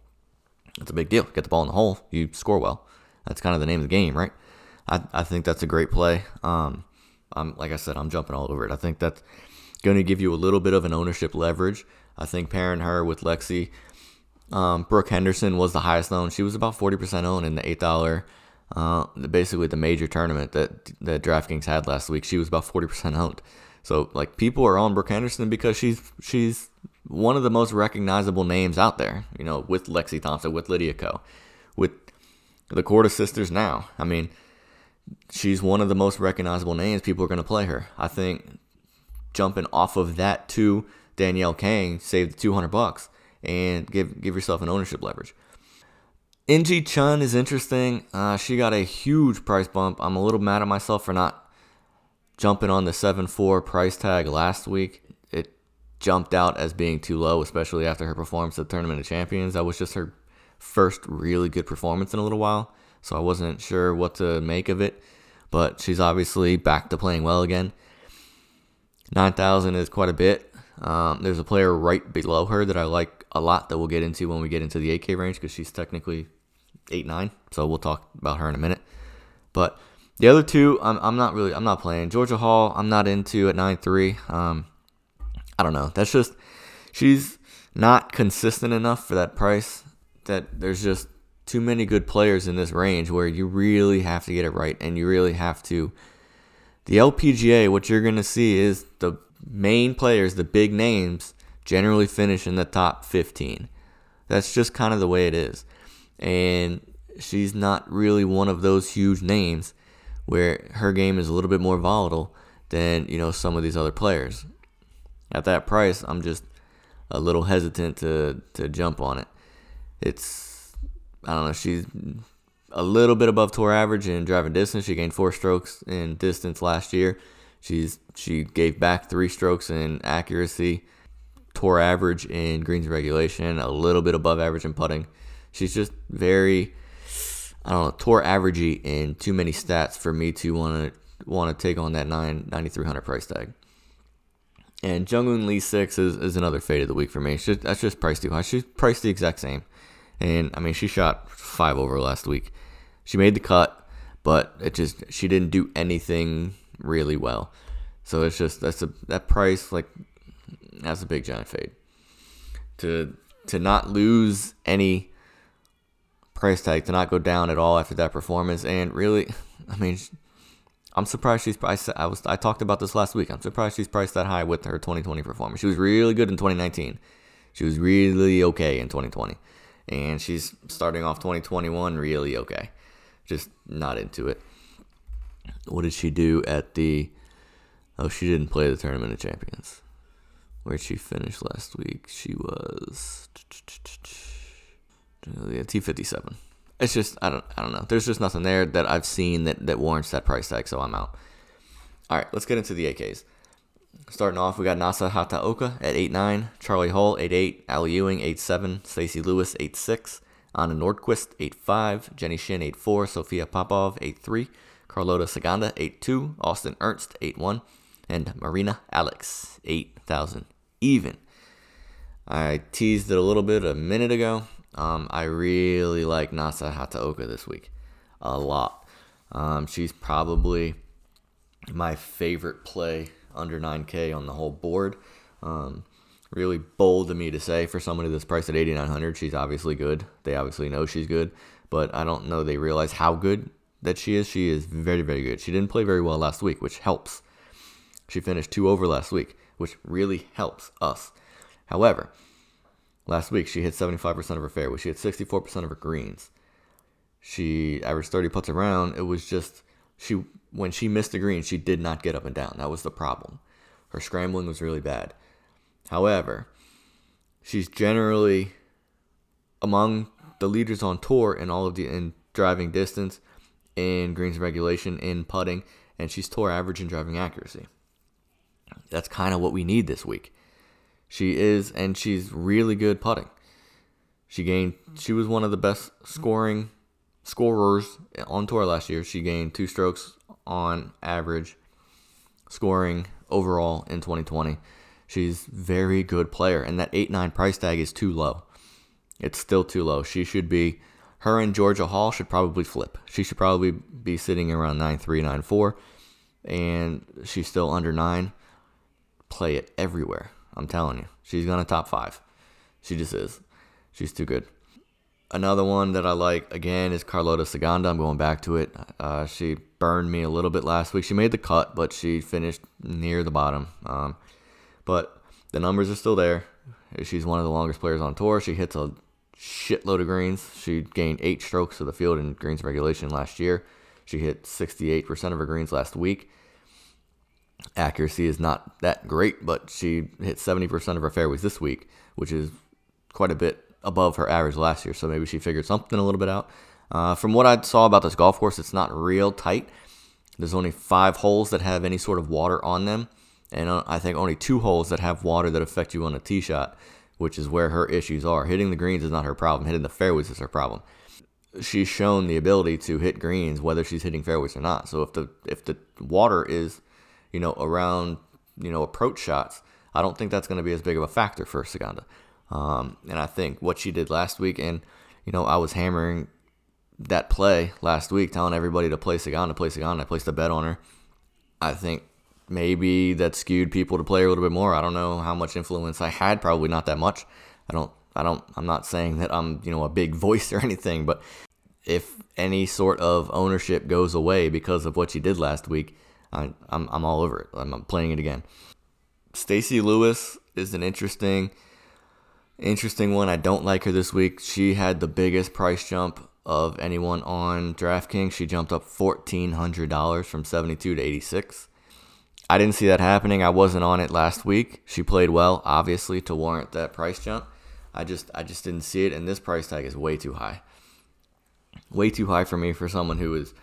That's a big deal. Get the ball in the hole, you score well. That's kind of the name of the game, right? I, I think that's a great play. Um, I'm like I said, I'm jumping all over it. I think that's going to give you a little bit of an ownership leverage. I think pairing her with Lexi, um, Brooke Henderson was the highest owned. She was about 40% owned in the eight dollar, uh, basically the major tournament that that DraftKings had last week. She was about 40% owned. So like people are on Brooke Henderson because she's she's one of the most recognizable names out there. You know, with Lexi Thompson, with Lydia Ko, with the Korda sisters. Now, I mean, she's one of the most recognizable names. People are going to play her. I think jumping off of that to Danielle Kang, save the 200 bucks and give give yourself an ownership leverage. In Gee Chun is interesting. Uh, she got a huge price bump. I'm a little mad at myself for not jumping on the 7-4 price tag last week. It jumped out as being too low, especially after her performance at the Tournament of Champions. That was just her first really good performance in a little while, so I wasn't sure what to make of it. But she's obviously back to playing well again. 9,000 is quite a bit. Um, there's a player right below her that I like a lot that we'll get into when we get into the 8K range because she's technically 8 9. So we'll talk about her in a minute. But the other two, I'm, I'm not really, I'm not playing. Georgia Hall, I'm not into at 9 3. Um, I don't know. That's just, she's not consistent enough for that price that there's just too many good players in this range where you really have to get it right and you really have to. The LPGA, what you're going to see is the main players, the big names, generally finish in the top 15. That's just kind of the way it is. And she's not really one of those huge names where her game is a little bit more volatile than, you know, some of these other players. At that price, I'm just a little hesitant to to jump on it. It's I don't know, she's a little bit above tour average in driving distance. She gained four strokes in distance last year. She's she gave back three strokes in accuracy, tour average in greens regulation, a little bit above average in putting. She's just very I don't know, tour averagey in too many stats for me to want to want to take on that 9 9300 price tag. And Jeongeun Lee 6 is, is another fade of the week for me. Just, that's just priced too high. She's priced the exact same. And I mean, she shot 5 over last week. She made the cut, but it just she didn't do anything really well. So it's just that's a that price like that's a big giant fade. To to not lose any price tag, to not go down at all after that performance, and really, I mean, I'm surprised she's priced. I was I talked about this last week. I'm surprised she's priced that high with her 2020 performance. She was really good in 2019. She was really okay in 2020, and she's starting off 2021 really okay. Just not into it. What did she do at the? Oh, she didn't play the Tournament of Champions. Where'd she finished last week? She was yeah, T fifty seven. It's just I don't I don't know. There's just nothing there that I've seen that that warrants that price tag, so I'm out. All right, let's get into the AKs. Starting off, we got Nasa Hataoka at eight 8'9, Charley Hull 8'8, Ally Ewing 8'7, Stacy Lewis 8'6, Anna Nordqvist 8'5, Jenny Shin 8'4, Sophia Popov 8'3, Carlota Ciganda 8'2, Austin Ernst 8'1, and Marina Alex 8,000 even. I teased it a little bit a minute ago. Um, I really like Nasa Hataoka this week. A lot. Um, she's probably my favorite play under 9K on the whole board. Um, really bold of me to say for somebody that's priced at 8900 she's obviously good they obviously know she's good but i don't know they realize how good that she is she is very very good she didn't play very well last week which helps she finished two over last week which really helps us however last week she hit 75% of her fairway she hit 64% of her greens She averaged 30 putts around. It was just she when she missed the green, she did not get up and down. That was the problem. Her scrambling was really bad. However, she's generally among the leaders on tour in all of the in driving distance, in greens regulation, in putting, and she's tour average in driving accuracy. That's kind of what we need this week. She is, and she's really good putting. She gained. She was one of the best scoring scorers on tour last year. She gained two strokes on average scoring overall in 2020. She's very good player, and that eight nine price tag is too low. It's still too low. She should be. Her and Georgia Hall should probably flip. She should probably be sitting around nine three nine four, and she's still under nine. Play it everywhere. I'm telling you, she's gonna top five. She just is. She's too good. Another one that I like again is Carlota Ciganda. I'm going back to it. Uh, she burned me a little bit last week. She made the cut, but she finished near the bottom. Um, but the numbers are still there. She's one of the longest players on tour. She hits a shitload of greens. She gained eight strokes to the field in greens regulation last year. She hit 68% of her greens last week. Accuracy is not that great, but she hit 70% of her fairways this week, which is quite a bit above her average last year. So maybe she figured something a little bit out. Uh, from what I saw about this golf course, it's not real tight. There's only five holes that have any sort of water on them, and uh, I think only two holes that have water that affect you on a tee shot, which is where her issues are. Hitting the greens is not her problem. Hitting the fairways is her problem. She's shown the ability to hit greens whether she's hitting fairways or not. So if the if the water is, you know, around you know approach shots, I don't think that's going to be as big of a factor for Ciganda. Um, and I think what she did last week, and you know, I was hammering that play last week, telling everybody to play Ciganda, play Ciganda. I placed a bet on her. I think maybe that skewed people to play her a little bit more. I don't know how much influence I had. Probably not that much. I don't. I don't. I'm not saying that I'm you know a big voice or anything, but if any sort of ownership goes away because of what she did last week, I, I'm I'm all over it. I'm, I'm playing it again. Stacy Lewis is an interesting Interesting one. I don't like her this week. She had the biggest price jump of anyone on DraftKings. She jumped up $1,400 from 72 to 86. I didn't see that happening. I wasn't on it last week. She played well, obviously, to warrant that price jump. I just I just didn't see it, and this price tag is way too high. Way too high for me for someone who is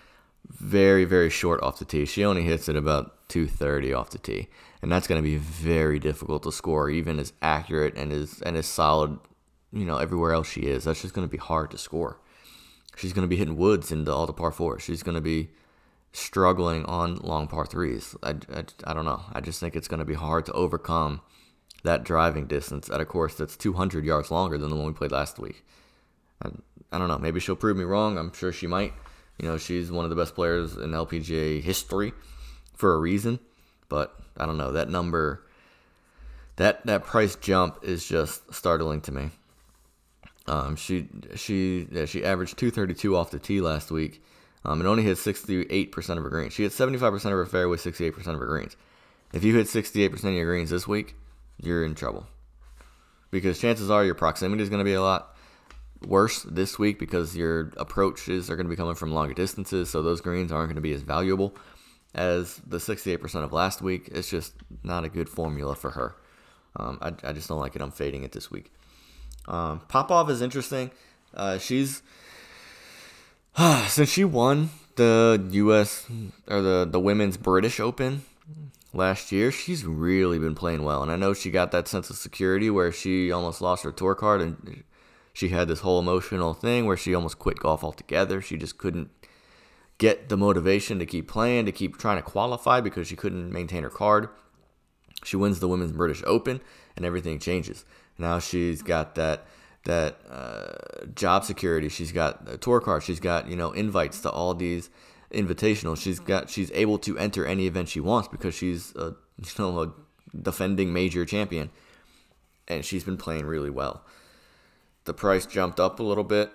very, very short off the tee. She only hits it about 230 off the tee and that's going to be very difficult to score, even as accurate and as and as solid, you know, everywhere else she is. That's just going to be hard to score. She's going to be hitting woods into all the par fours. She's going to be struggling on long par threes. I, I, I don't know. I just think it's going to be hard to overcome that driving distance at a course that's 200 yards longer than the one we played last week. I, I don't know. Maybe she'll prove me wrong. I'm sure she might. You know, she's one of the best players in LPGA history for a reason. But I don't know that number. That that price jump is just startling to me. Um, she she yeah, she averaged 232 off the tee last week, um, and only hit 68% of her greens. She hit 75% of her fairway, 68% of her greens. If you hit 68% of your greens this week, you're in trouble because chances are your proximity is going to be a lot worse this week because your approaches are going to be coming from longer distances, so those greens aren't going to be as valuable as the 68% of last week. It's just not a good formula for her. Um, I, I, just don't like it. I'm fading it this week. Um, Popov is interesting. Uh, she's since she won the U.S. or the the Women's British Open last year, she's really been playing well. And I know she got that sense of security where she almost lost her tour card and she had this whole emotional thing where she almost quit golf altogether. She just couldn't get the motivation to keep playing, to keep trying to qualify because she couldn't maintain her card. She wins the Women's British Open, and everything changes. Now she's got that that uh, job security. She's got a tour card. She's got you know invites to all these invitationals. She's got she's able to enter any event she wants because she's a you know a defending major champion, and she's been playing really well. The price jumped up a little bit,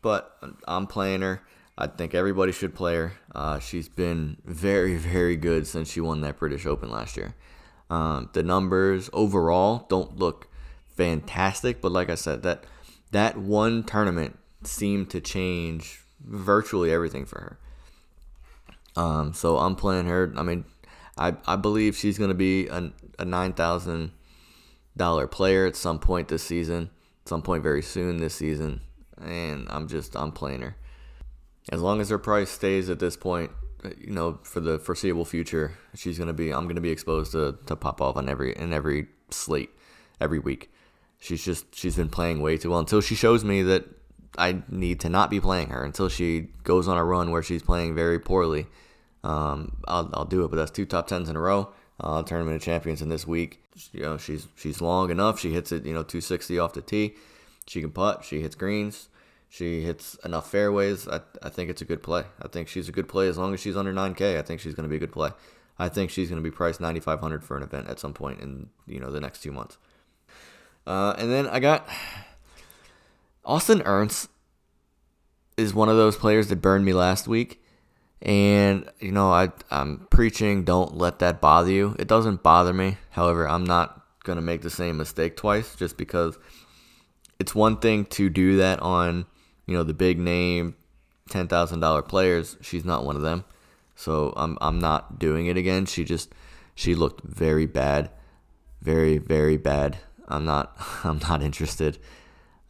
but I'm playing her. I think everybody should play her. Uh, she's been very, very good since she won that British Open last year. Um, the numbers overall don't look fantastic, but like I said, that that one tournament seemed to change virtually everything for her. Um, so I'm playing her. I mean, I I believe she's going to be a, a nine thousand dollar player at some point this season, some point very soon this season, and I'm just I'm playing her. As long as her price stays at this point, you know, for the foreseeable future, she's gonna be I'm gonna be exposed to, to Popov on every in every slate every week. She's just she's been playing way too well until she shows me that I need to not be playing her until she goes on a run where she's playing very poorly. Um, I'll, I'll do it, but that's two top tens in a row. Uh, tournament of champions in this week. You know, she's she's long enough. She hits it, you know, 260 off the tee. She can putt. She hits greens. She hits enough fairways. I, I think it's a good play. I think she's a good play as long as she's under 9K. I think she's going to be a good play. I think she's going to be priced 9,500 for an event at some point in you know the next two months. Uh, and then I got Austin Ernst is one of those players that burned me last week. And, you know, I, I'm preaching don't let that bother you. It doesn't bother me. However, I'm not going to make the same mistake twice just because it's one thing to do that on, you know, the big name $10,000 players. She's not one of them. So I'm, I'm not doing it again. She just, she looked very bad. Very, very bad. I'm not, I'm not interested.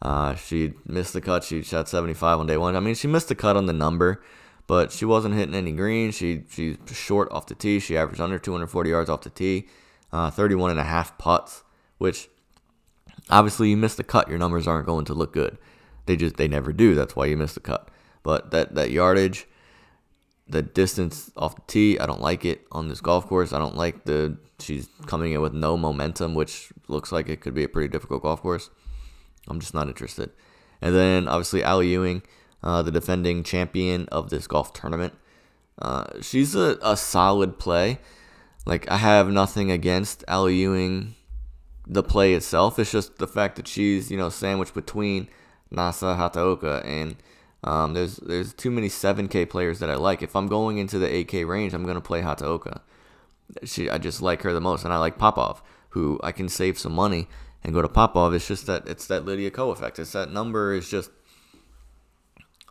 Uh, she missed the cut. She shot 75 on day one. I mean, she missed the cut on the number but she wasn't hitting any green. She she's short off the tee. She averaged under 240 yards off the tee, uh, 31 and a half putts, which obviously you miss the cut, your numbers aren't going to look good. They just they never do. That's why you miss the cut. But that that yardage, the distance off the tee, I don't like it on this golf course. I don't like the she's coming in with no momentum, which looks like it could be a pretty difficult golf course. I'm just not interested. And then obviously Ally Ewing uh, the defending champion of this golf tournament. Uh, she's a, a solid play. Like, I have nothing against Ally Ewing, the play itself. It's just the fact that she's, you know, sandwiched between Nasa Hataoka and um, there's there's too many 7K players that I like. If I'm going into the 8K range, I'm gonna play Hataoka. She, I just like her the most, and I like Popov, who I can save some money and go to Popov. It's just that it's that Lydia Ko effect. It's that number is just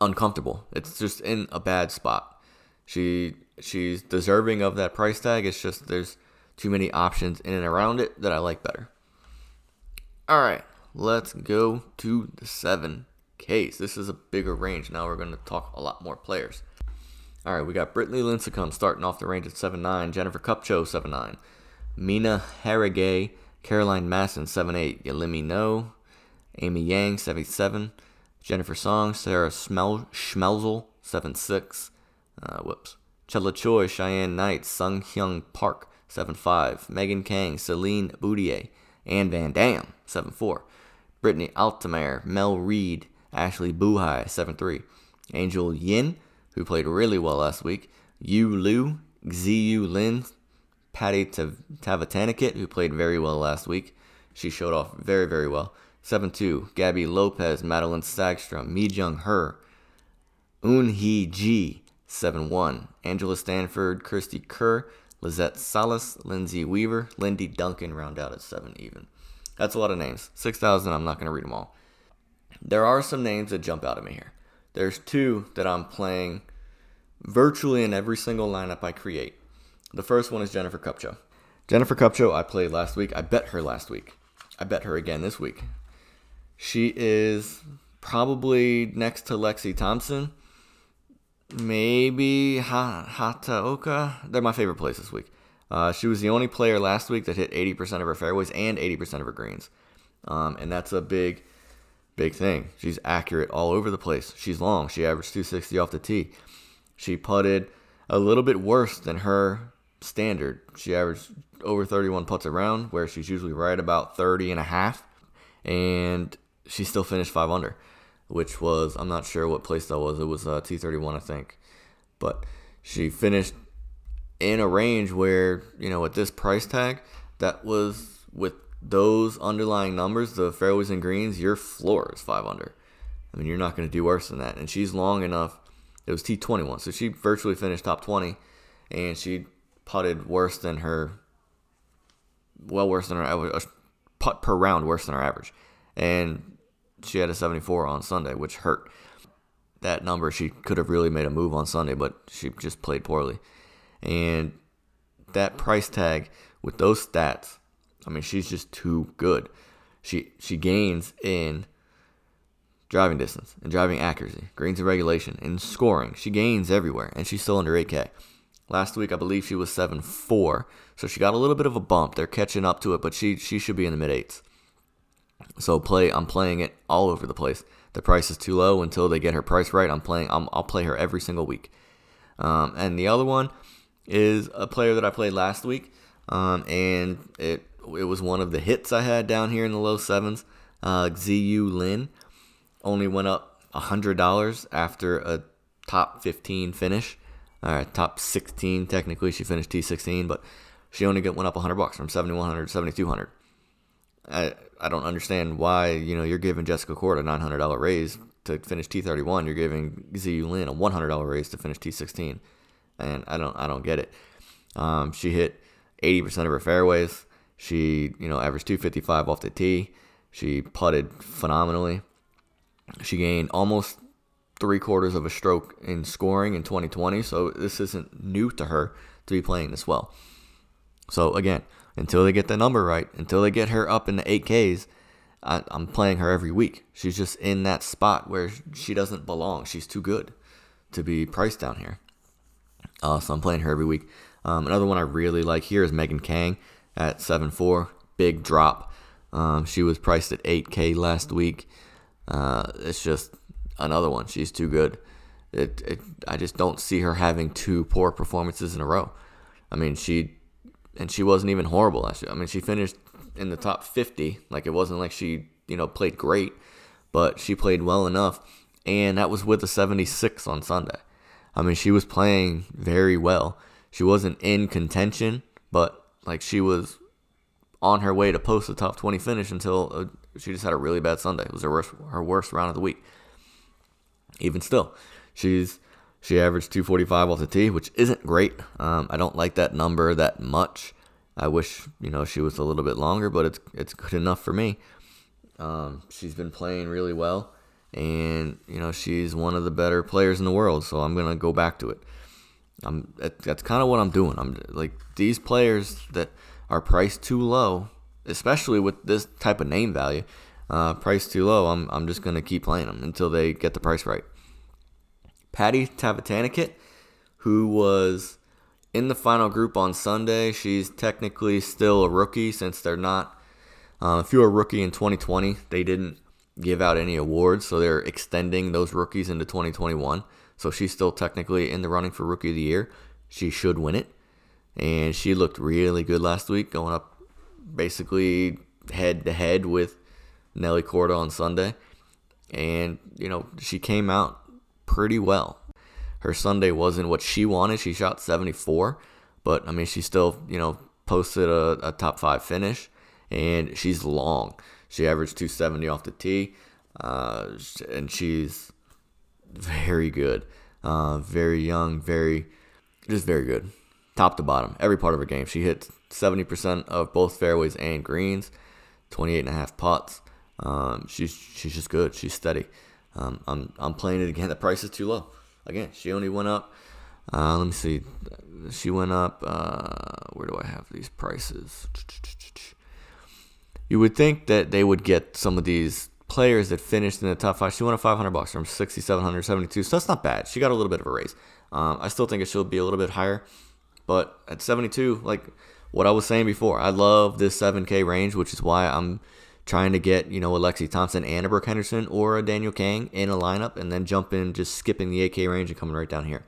uncomfortable. It's just in a bad spot. She she's deserving of that price tag. It's just there's too many options in and around it that I like better. All right, let's go to the seven case. This is a bigger range. Now we're going to talk a lot more players. All right, we got Brittany Lincicome starting off the range at seven nine. Jennifer seven nine. Mina Harigae, Caroline Masson seven eight. You let me know. Amy Yang seventy seven. Jennifer Song, Sarah Schmel- Schmelzel, 7'6. Uh, whoops. Chella Choi, Cheyenne Knight, Sung Hyun Park, 7 5. Megan Kang, Celine Boutier, Anne van Dam, 7 4. Brittany Altomare, Mel Reid, Ashley Buhai, 7 3. Angel Yin, who played really well last week. Yu Liu, Xiyu Lin, Patty Tavatanakit, who played very well last week. She showed off very, very well. 7-2, Gaby Lopez, Madelene Sagstrom, Mi Jung Hur, Un Hee Ji, 7-1, Angela Stanford, Kirsty Kerr, Lizette Salas, Lindsay Weaver, Lindy Duncan round out at 7 even. That's a lot of names. 6,000, I'm not going to read them all. There are some names that jump out at me here. There's two that I'm playing virtually in every single lineup I create. The first one is Jennifer Kupcho. Jennifer Kupcho, I played last week. I bet her last week. I bet her again this week. She is probably next to Lexi Thompson. Maybe ha- Hataoka. They're my favorite plays this week. Uh, she was the only player last week that hit 80% of her fairways and 80% of her greens. Um, and that's a big, big thing. She's accurate all over the place. She's long. She averaged 260 off the tee. She putted a little bit worse than her standard. She averaged over 31 putts around, where she's usually right about 30 and a half. And she still finished five under, which was I'm not sure what place that was. It was uh, T31, I think, but she finished in a range where you know at this price tag, that was with those underlying numbers, the fairways and greens, your floor is five under. I mean, you're not going to do worse than that. And she's long enough. It was T21, so she virtually finished top 20, and she putted worse than her, well, worse than her average, putt per round worse than her average. And she had a 74 on Sunday, which hurt. that number, she could have really made a move on Sunday, but she just played poorly. And that price tag with those stats, I mean, she's just too good. She she gains in driving distance and driving accuracy, greens and regulation, and scoring. She gains everywhere, and she's still under 8K. Last week, I believe she was 7-4, so she got a little bit of a bump. They're catching up to it, but she she should be in the mid eights. So play, I'm playing it all over the place. The price is too low until they get her price right. I'm playing. i will play her every single week. Um, and the other one is a player that I played last week, um, and it it was one of the hits I had down here in the low sevens. Uh, Xiyu Lin only went up $100 after a top 15 finish. All right, top 16 technically. She finished T16, but she only went up 100 bucks from 7100 to 7200. I I don't understand why you know you're giving Jessica Korda a $900 raise to finish T31. You're giving Xiyu Lin a $100 raise to finish T16, and I don't I don't get it. Um, she hit 80% of her fairways. She you know averaged 255 off the tee. She putted phenomenally. She gained almost three quarters of a stroke in scoring in 2020, so this isn't new to her to be playing this well. So again, until they get the number right, until they get her up in the 8Ks, I, am playing her every week. She's just in that spot where she doesn't belong. She's too good to be priced down here. Uh, so I'm playing her every week. Um, another one I really like here is Megan Kang at 7-4. Big drop. Um, she was priced at 8K last week. Uh, it's just another one. She's too good. It, it, I just don't see her having two poor performances in a row. I mean, she and she wasn't even horrible last year. I mean, she finished in the top 50. Like it wasn't like she, you know, played great, but she played well enough, and that was with a 76 on Sunday. I mean, she was playing very well. She wasn't in contention, but like she was on her way to post the top 20 finish until uh, she just had a really bad Sunday. It was her worst her worst round of the week. Even still, she's she averaged 245 off the tee, which isn't great. Um, I don't like that number that much. I wish you know she was a little bit longer, but it's it's good enough for me. Um, she's been playing really well, and you know she's one of the better players in the world. So I'm gonna go back to it. I'm that's kind of what I'm doing. I'm like these players that are priced too low, especially with this type of name value, uh, priced too low. I'm I'm just gonna keep playing them until they get the price right. Patty Tavatanakit, who was in the final group on Sunday. She's technically still a rookie since they're not. Uh, if you're a rookie in 2020, they didn't give out any awards, so they're extending those rookies into 2021. So she's still technically in the running for Rookie of the Year. She should win it. And she looked really good last week, going up basically head to head with Nelly Korda on Sunday. And, you know, she came out pretty well. Her Sunday wasn't what she wanted. She shot 74, but I mean, she still, you know, posted a, a top five finish, and she's long. She averaged 270 off the tee, uh, and she's very good. Uh, very young, very, just very good. Top to bottom, every part of her game. She hit 70% of both fairways and greens, 28 and a half putts. Um, she's she's just good. She's steady. Um, I'm I'm playing it again. The price is too low. Again, she only went up. Uh, let me see. She went up. Uh, where do I have these prices? You would think that they would get some of these players that finished in the top five. She went up 500 bucks from 6,772. So that's not bad. She got a little bit of a raise. Um, I still think it should be a little bit higher, but at 72, like what I was saying before, I love this 7K range, which is why I'm trying to get, you know, a Lexi Thompson and a Brooke Henderson or a Danielle Kang in a lineup and then jump in, just skipping the 8K range and coming right down here.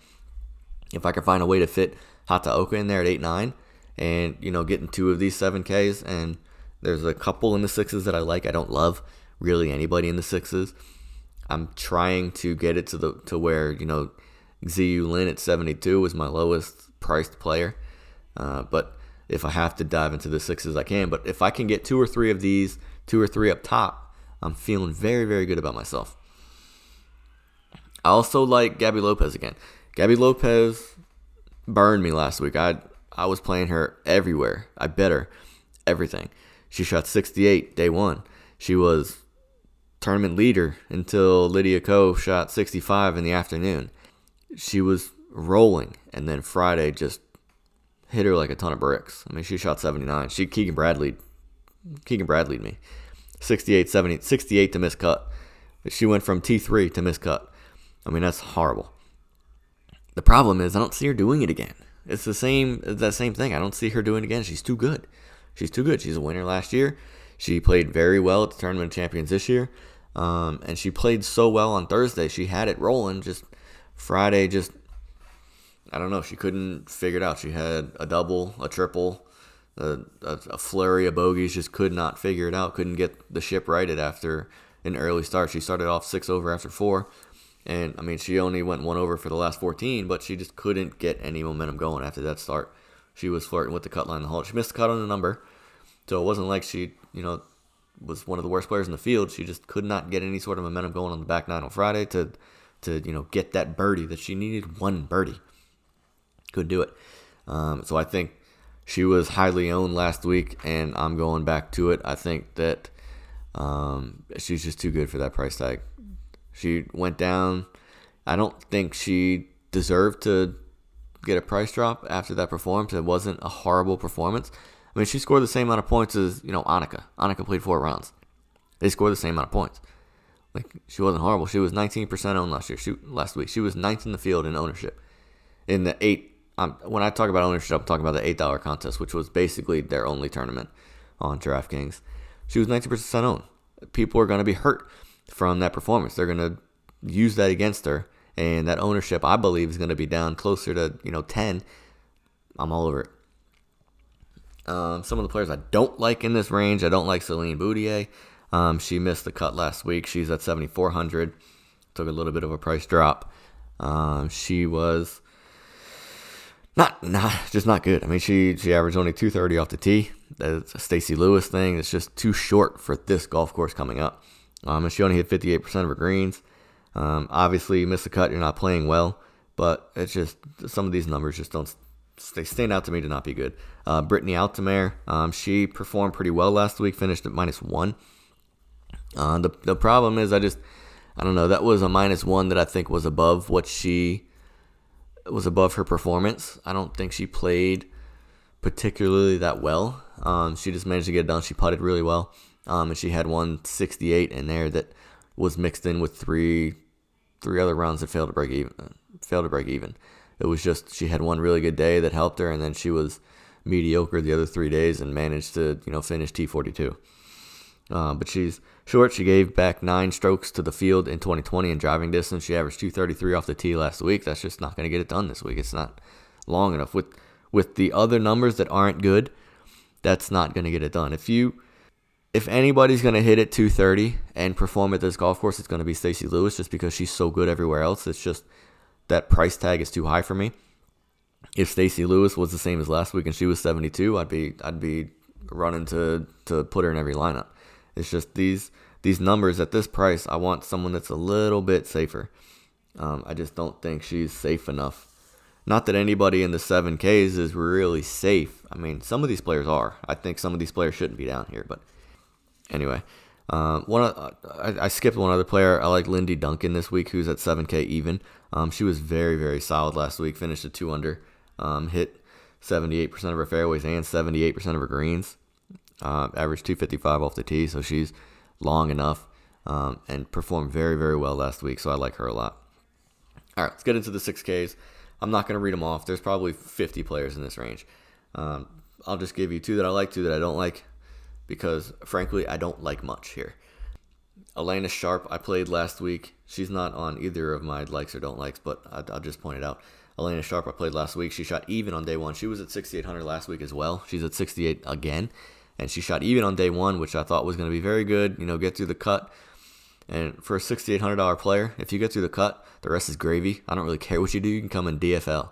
If I can find a way to fit Hataoka in there at 8 9 and, you know, getting two of these 7Ks, and there's a couple in the sixes that I like. I don't love really anybody in the sixes. I'm trying to get it to the to where, you know, Xiyu Lin at 72 is my lowest priced player. Uh, but if I have to dive into the sixes, I can. But if I can get two or three of these two or three up top, I'm feeling very, very good about myself. I also like Gaby Lopez again. Gaby Lopez burned me last week. I I was playing her everywhere. I bet her everything. She shot 68 day one. She was tournament leader until Lydia Ko shot 65 in the afternoon. She was rolling, and then Friday just hit her like a ton of bricks. I mean, she shot 79. She Keegan Bradley, Keegan Bradley me, 68, 70, 68 to miss cut. She went from T3 to miss cut. I mean, that's horrible. The problem is I don't see her doing it again. It's the same that same thing. I don't see her doing it again. She's too good. She's too good. She's a winner last year. She played very well at the tournament champions this year. Um, and she played so well on Thursday. She had it rolling. Just Friday, just I don't know. She couldn't figure it out. She had a double, a triple, a, a, flurry of bogeys. Just could not figure it out. Couldn't get the ship righted after an early start. She started off six over after four. And I mean, she only went one over for the last 14, but she just couldn't get any momentum going after that start. She was flirting with the cut line the whole. She missed the cut on the number, so it wasn't like she, you know, was one of the worst players in the field. She just could not get any sort of momentum going on the back nine on Friday to, to you know, get that birdie that she needed. One birdie, could do it. Um, so I think she was highly owned last week, and I'm going back to it. I think that um, she's just too good for that price tag. She went down. I don't think she deserved to get a price drop after that performance. It wasn't a horrible performance. I mean, she scored the same amount of points as you know Annika. Annika played four rounds. They scored the same amount of points. Like she wasn't horrible. She was 19% owned last year. She, last week she was ninth in the field in ownership. In the eight, um, when I talk about ownership, I'm talking about the eight dollar contest, which was basically their only tournament on DraftKings. She was 90% owned. People are going to be hurt from that performance. They're going to use that against her, and that ownership, I believe, is going to be down closer to you know 10. I'm all over it. Um, some of the players I don't like in this range, I don't like Celine Boutier. Um, she missed the cut last week. She's at 7,400. Took a little bit of a price drop. Um, she was not not just not good. I mean, she she averaged only 230 off the tee. That's a Stacy Lewis thing. It's just too short for this golf course coming up. Um, and she only hit 58% of her greens. Um, obviously, you miss a cut, you're not playing well, but it's just some of these numbers just don't they stand out to me to not be good. Uh, Brittany Altomare, um, she performed pretty well last week, finished at minus one. Uh, the the problem is, I just I don't know. That was a minus one that I think was above what she was above her performance. I don't think she played particularly that well. Um, she just managed to get it done. She putted really well. Um, and she had one 68 in there that was mixed in with three three other rounds that failed to break even. Failed to break even. It was just she had one really good day that helped her, and then she was mediocre the other three days and managed to you know finish T42. Uh, but she's short. She gave back nine strokes to the field in 2020 in driving distance. She averaged 233 off the tee last week. That's just not going to get it done this week. It's not long enough with with the other numbers that aren't good. That's not going to get it done. If you if anybody's going to hit it 230 and perform at this golf course, it's going to be Stacy Lewis just because she's so good everywhere else. It's just that price tag is too high for me. If Stacy Lewis was the same as last week and she was 72, I'd be I'd be running to to put her in every lineup. It's just these these numbers at this price. I want someone that's a little bit safer. Um, I just don't think she's safe enough. Not that anybody in the 7Ks is really safe. I mean, some of these players are. I think some of these players shouldn't be down here, but Anyway, um, one uh, I, I, skipped one other player. I like Lindy Duncan this week, who's at 7K even. Um, she was very very solid last week. Finished at two under. Um, hit 78% of her fairways and 78% of her greens. Uh, averaged 255 off the tee, so she's long enough um, and performed very very well last week. So I like her a lot. All right, let's get into the 6Ks. I'm not going to read them off. There's probably 50 players in this range. Um, I'll just give you two that I like, two that I don't like because frankly, I don't like much here. Alena Sharp, I played last week. She's not on either of my likes or don't likes, but I'll just point it out. Alena Sharp, I played last week. She shot even on day one. She was at 6,800 last week as well. She's at 68 again, and she shot even on day one, which I thought was going to be very good. You know, get through the cut. And for a $6,800 player, if you get through the cut, the rest is gravy. I don't really care what you do. You can come in DFL.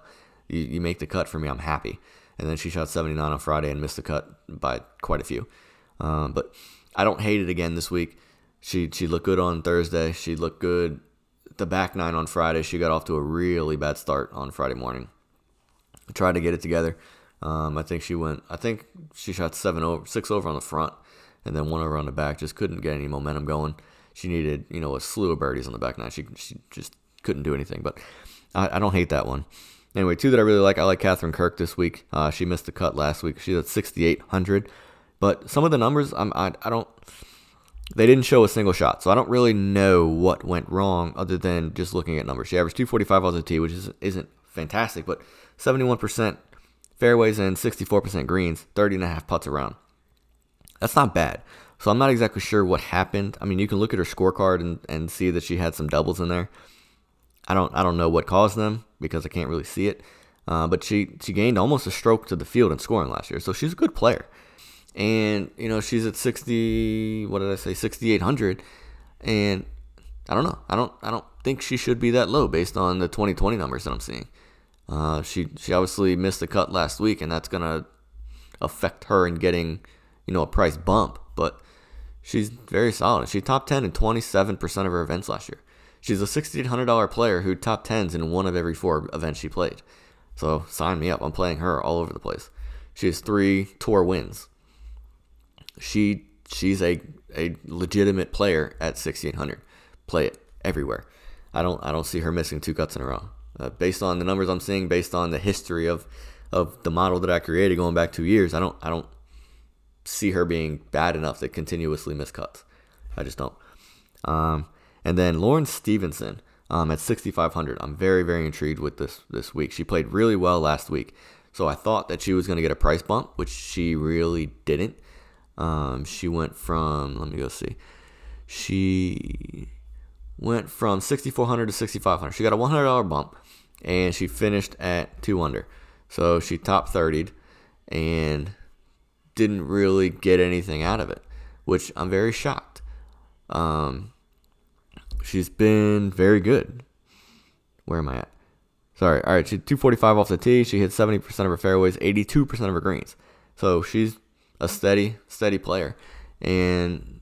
You, you make the cut for me. I'm happy. And then she shot 79 on Friday and missed the cut by quite a few. Um, but I don't hate it again this week. She she looked good on Thursday. She looked good the back nine on Friday. She got off to a really bad start on Friday morning. Tried to get it together. Um, I think she went. I think she shot seven over, six over on the front, and then one over on the back. Just couldn't get any momentum going. she needed you know a slew of birdies on the back nine. She she just couldn't do anything. But I, I don't hate that one. Anyway, two that I really like. I like Katherine Kirk this week. Uh, she missed the cut last week. She's at 6,800. But some of the numbers, I'm, I, I don't. They didn't show a single shot, so I don't really know what went wrong other than just looking at numbers. She averaged 245 on the tee, which is, isn't fantastic, but 71% fairways and 64% greens, 30 and a half putts around. That's not bad. So I'm not exactly sure what happened. I mean, you can look at her scorecard and, and see that she had some doubles in there. I don't I don't know what caused them because I can't really see it. Uh, but she she gained almost a stroke to the field in scoring last year, so she's a good player. And you know she's at sixty. What did I say? Sixty eight hundred. And I don't know. I don't I don't think she should be that low based on the 2020 numbers that I'm seeing. Uh, she she obviously missed the cut last week, and that's gonna affect her in getting you know a price bump. But she's very solid. She top 10 in 27% of her events last year. She's a $1,600 player who top tens in one of every four events she played. So sign me up. I'm playing her all over the place. She has three tour wins. She she's a, a legitimate player at 1600. Play it everywhere. I don't I don't see her missing two cuts in a row. Uh, based on the numbers I'm seeing, based on the history of of the model that I created going back two years, I don't I don't see her being bad enough to continuously miss cuts. I just don't. Um, and then Lauren Stephenson um, at 6,500. I'm very, very intrigued with this this week. She played really well last week. So I thought that she was going to get a price bump, which she really didn't. Um, she went from, let me go see. She went from 6,400 to 6,500. She got a $100 bump, and she finished at 2 under. So she top 30'd and didn't really get anything out of it, which I'm very shocked. Um, she's been very good. Where am I at? Sorry. All right. She 245 off the tee. She hit 70% of her fairways, 82% of her greens. So she's a steady, steady player. And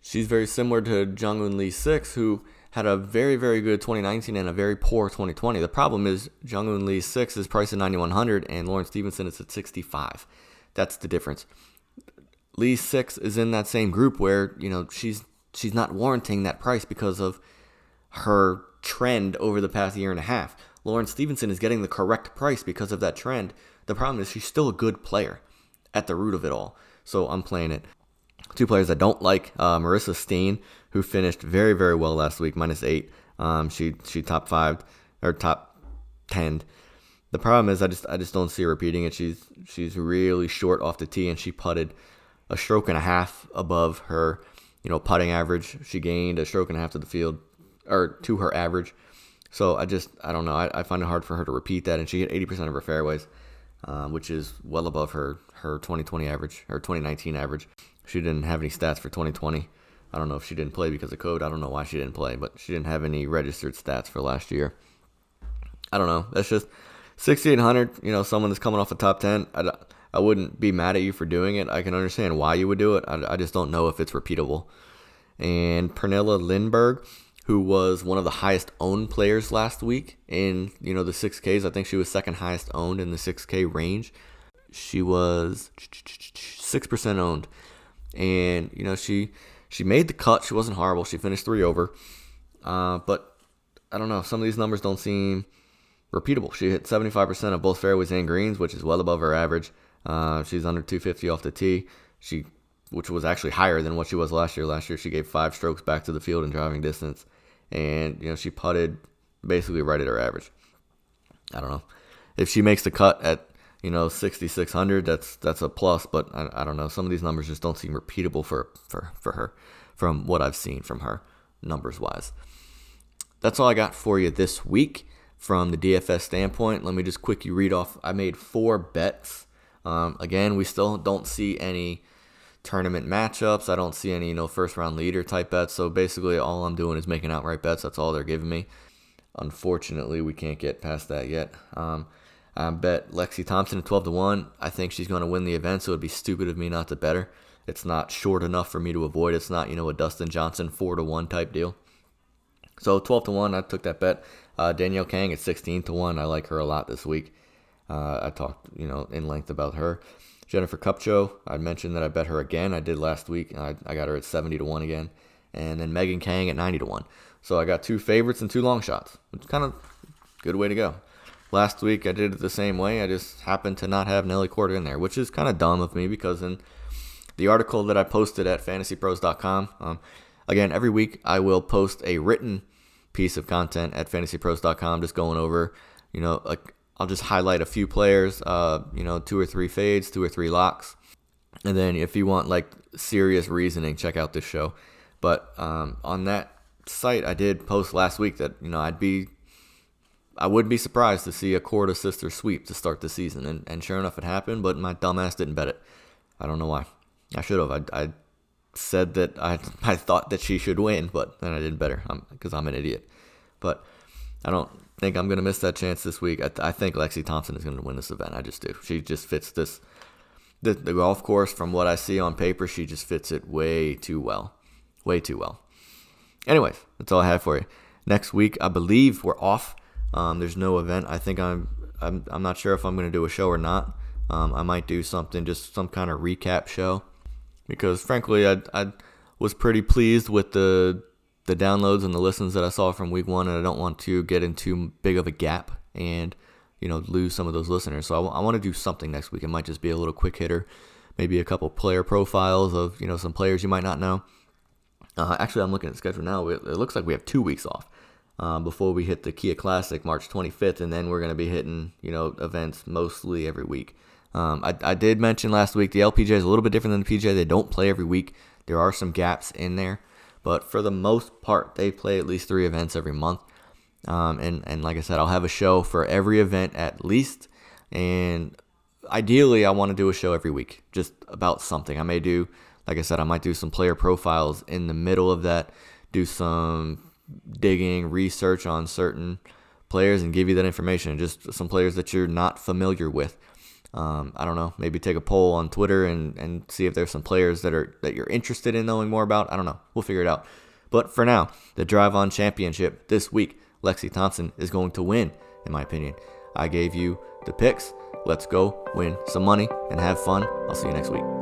she's very similar to Jeongeun Lee 6, who had a very, very good 2019 and a very poor 2020. The problem is Jeongeun Lee 6 is priced at 9100 and Lauren Stephenson is at 65. That's the difference. Lee 6 is in that same group where, you know, she's she's not warranting that price because of her trend over the past year and a half. Lauren Stephenson is getting the correct price because of that trend. The problem is she's still a good player at the root of it all. So I'm playing it. Two players I don't like: uh, Marissa Steen, who finished very very well last week, minus eight. Um, she she top five or top ten. The problem is I just I just don't see her repeating it. She's she's really short off the tee, and she putted a stroke and a half above her you know, putting average. She gained a stroke and a half to the field or to her average. So I just, I don't know. I, I find it hard for her to repeat that. And she hit 80% of her fairways, uh, which is well above her, her 2020 average or 2019 average. She didn't have any stats for 2020. I don't know if she didn't play because of code. I don't know why she didn't play, but she didn't have any registered stats for last year. I don't know. That's just 6,800. You know, someone that's coming off a top 10. I, I wouldn't be mad at you for doing it. I can understand why you would do it. I, I just don't know if it's repeatable. And Pernilla Lindberg, who was one of the highest owned players last week in you know the 6Ks. I think she was second highest owned in the 6K range. She was six percent owned, and you know she she made the cut. She wasn't horrible. She finished three over, uh, but I don't know. Some of these numbers don't seem repeatable. She hit 75% of both fairways and greens, which is well above her average. Uh, she's under 250 off the tee. She, which was actually higher than what she was last year. Last year she gave five strokes back to the field in driving distance, and you know she putted basically right at her average. I don't know if she makes the cut at you know 6600 that's that's a plus but I, I don't know some of these numbers just don't seem repeatable for for for her from what i've seen from her numbers wise that's all i got for you this week from the dfs standpoint let me just quickly read off i made four bets um, again, we still don't see any tournament matchups. I don't see any you know first round leader type bets. So basically, all I'm doing is making outright bets. That's all they're giving me. Unfortunately, we can't get past that yet. Um, I bet Lexi Thompson at 12 to 1. I think she's going to win the event, so it'd be stupid of me not to bet her. It's not short enough for me to avoid. It's not, you know, a Dustin Johnson 4 to 1 type deal. So 12 to 1, I took that bet. Uh, Danielle Kang at 16 to 1. I like her a lot this week. Uh, I talked, you know, in length about her. Jennifer Kupcho, I mentioned that I bet her again. I did last week. I, I got her at 70 to 1 again. and then Megan Kang at 90 to 1. So I got two favorites and two long shots, which kind of good way to go. Last week I did it the same way. I just happened to not have Nelly Korda in there, which is kind of dumb of me because in the article that I posted at fantasypros.com, um, again, every week I will post a written piece of content at fantasypros.com just going over, you know, like I'll just highlight a few players, uh, you know, two or three fades, two or three locks. And then if you want like serious reasoning, check out this show. But um, on that site, I did post last week that, you know, I'd be, I wouldn't be surprised to see a Korda sister sweep to start the season. And, and sure enough, it happened, but my dumbass didn't bet it. I don't know why. I should have. I, I said that I, I thought that she should win, but then I didn't bet her because I'm, I'm an idiot. But I don't think I'm going to miss that chance this week. I, I think Lexi Thompson is going to win this event. I just do. She just fits this the, the golf course from what I see on paper. She just fits it way too well, way too well. Anyways, that's all I have for you. Next week, I believe we're off. Um, there's no event. I think I'm I'm I'm not sure if I'm going to do a show or not. Um, I might do something, just some kind of recap show, because frankly, I I was pretty pleased with the the downloads and the listens that I saw from week one, and I don't want to get in too big of a gap and you know lose some of those listeners. So I, I want to do something next week. It might just be a little quick hitter, maybe a couple player profiles of you know some players you might not know. Uh, actually, I'm looking at the schedule now. It looks like we have two weeks off uh, before we hit the Kia Classic March 25th, and then we're going to be hitting you know events mostly every week. Um, I, I did mention last week the LPGA is a little bit different than the PGA. They don't play every week. There are some gaps in there. But for the most part, they play at least three events every month. Um, and, and like I said, I'll have a show for every event at least. And ideally, I want to do a show every week, just about something. I may do, like I said, I might do some player profiles in the middle of that, do some digging, research on certain players, and give you that information. Just some players that you're not familiar with. Um, I don't know, maybe take a poll on Twitter and, and see if there's some players that are that you're interested in knowing more about. I don't know. We'll figure it out. But for now, the Drive On Championship this week, Lexi Thompson is going to win, in my opinion. I gave you the picks. Let's go win some money and have fun. I'll see you next week.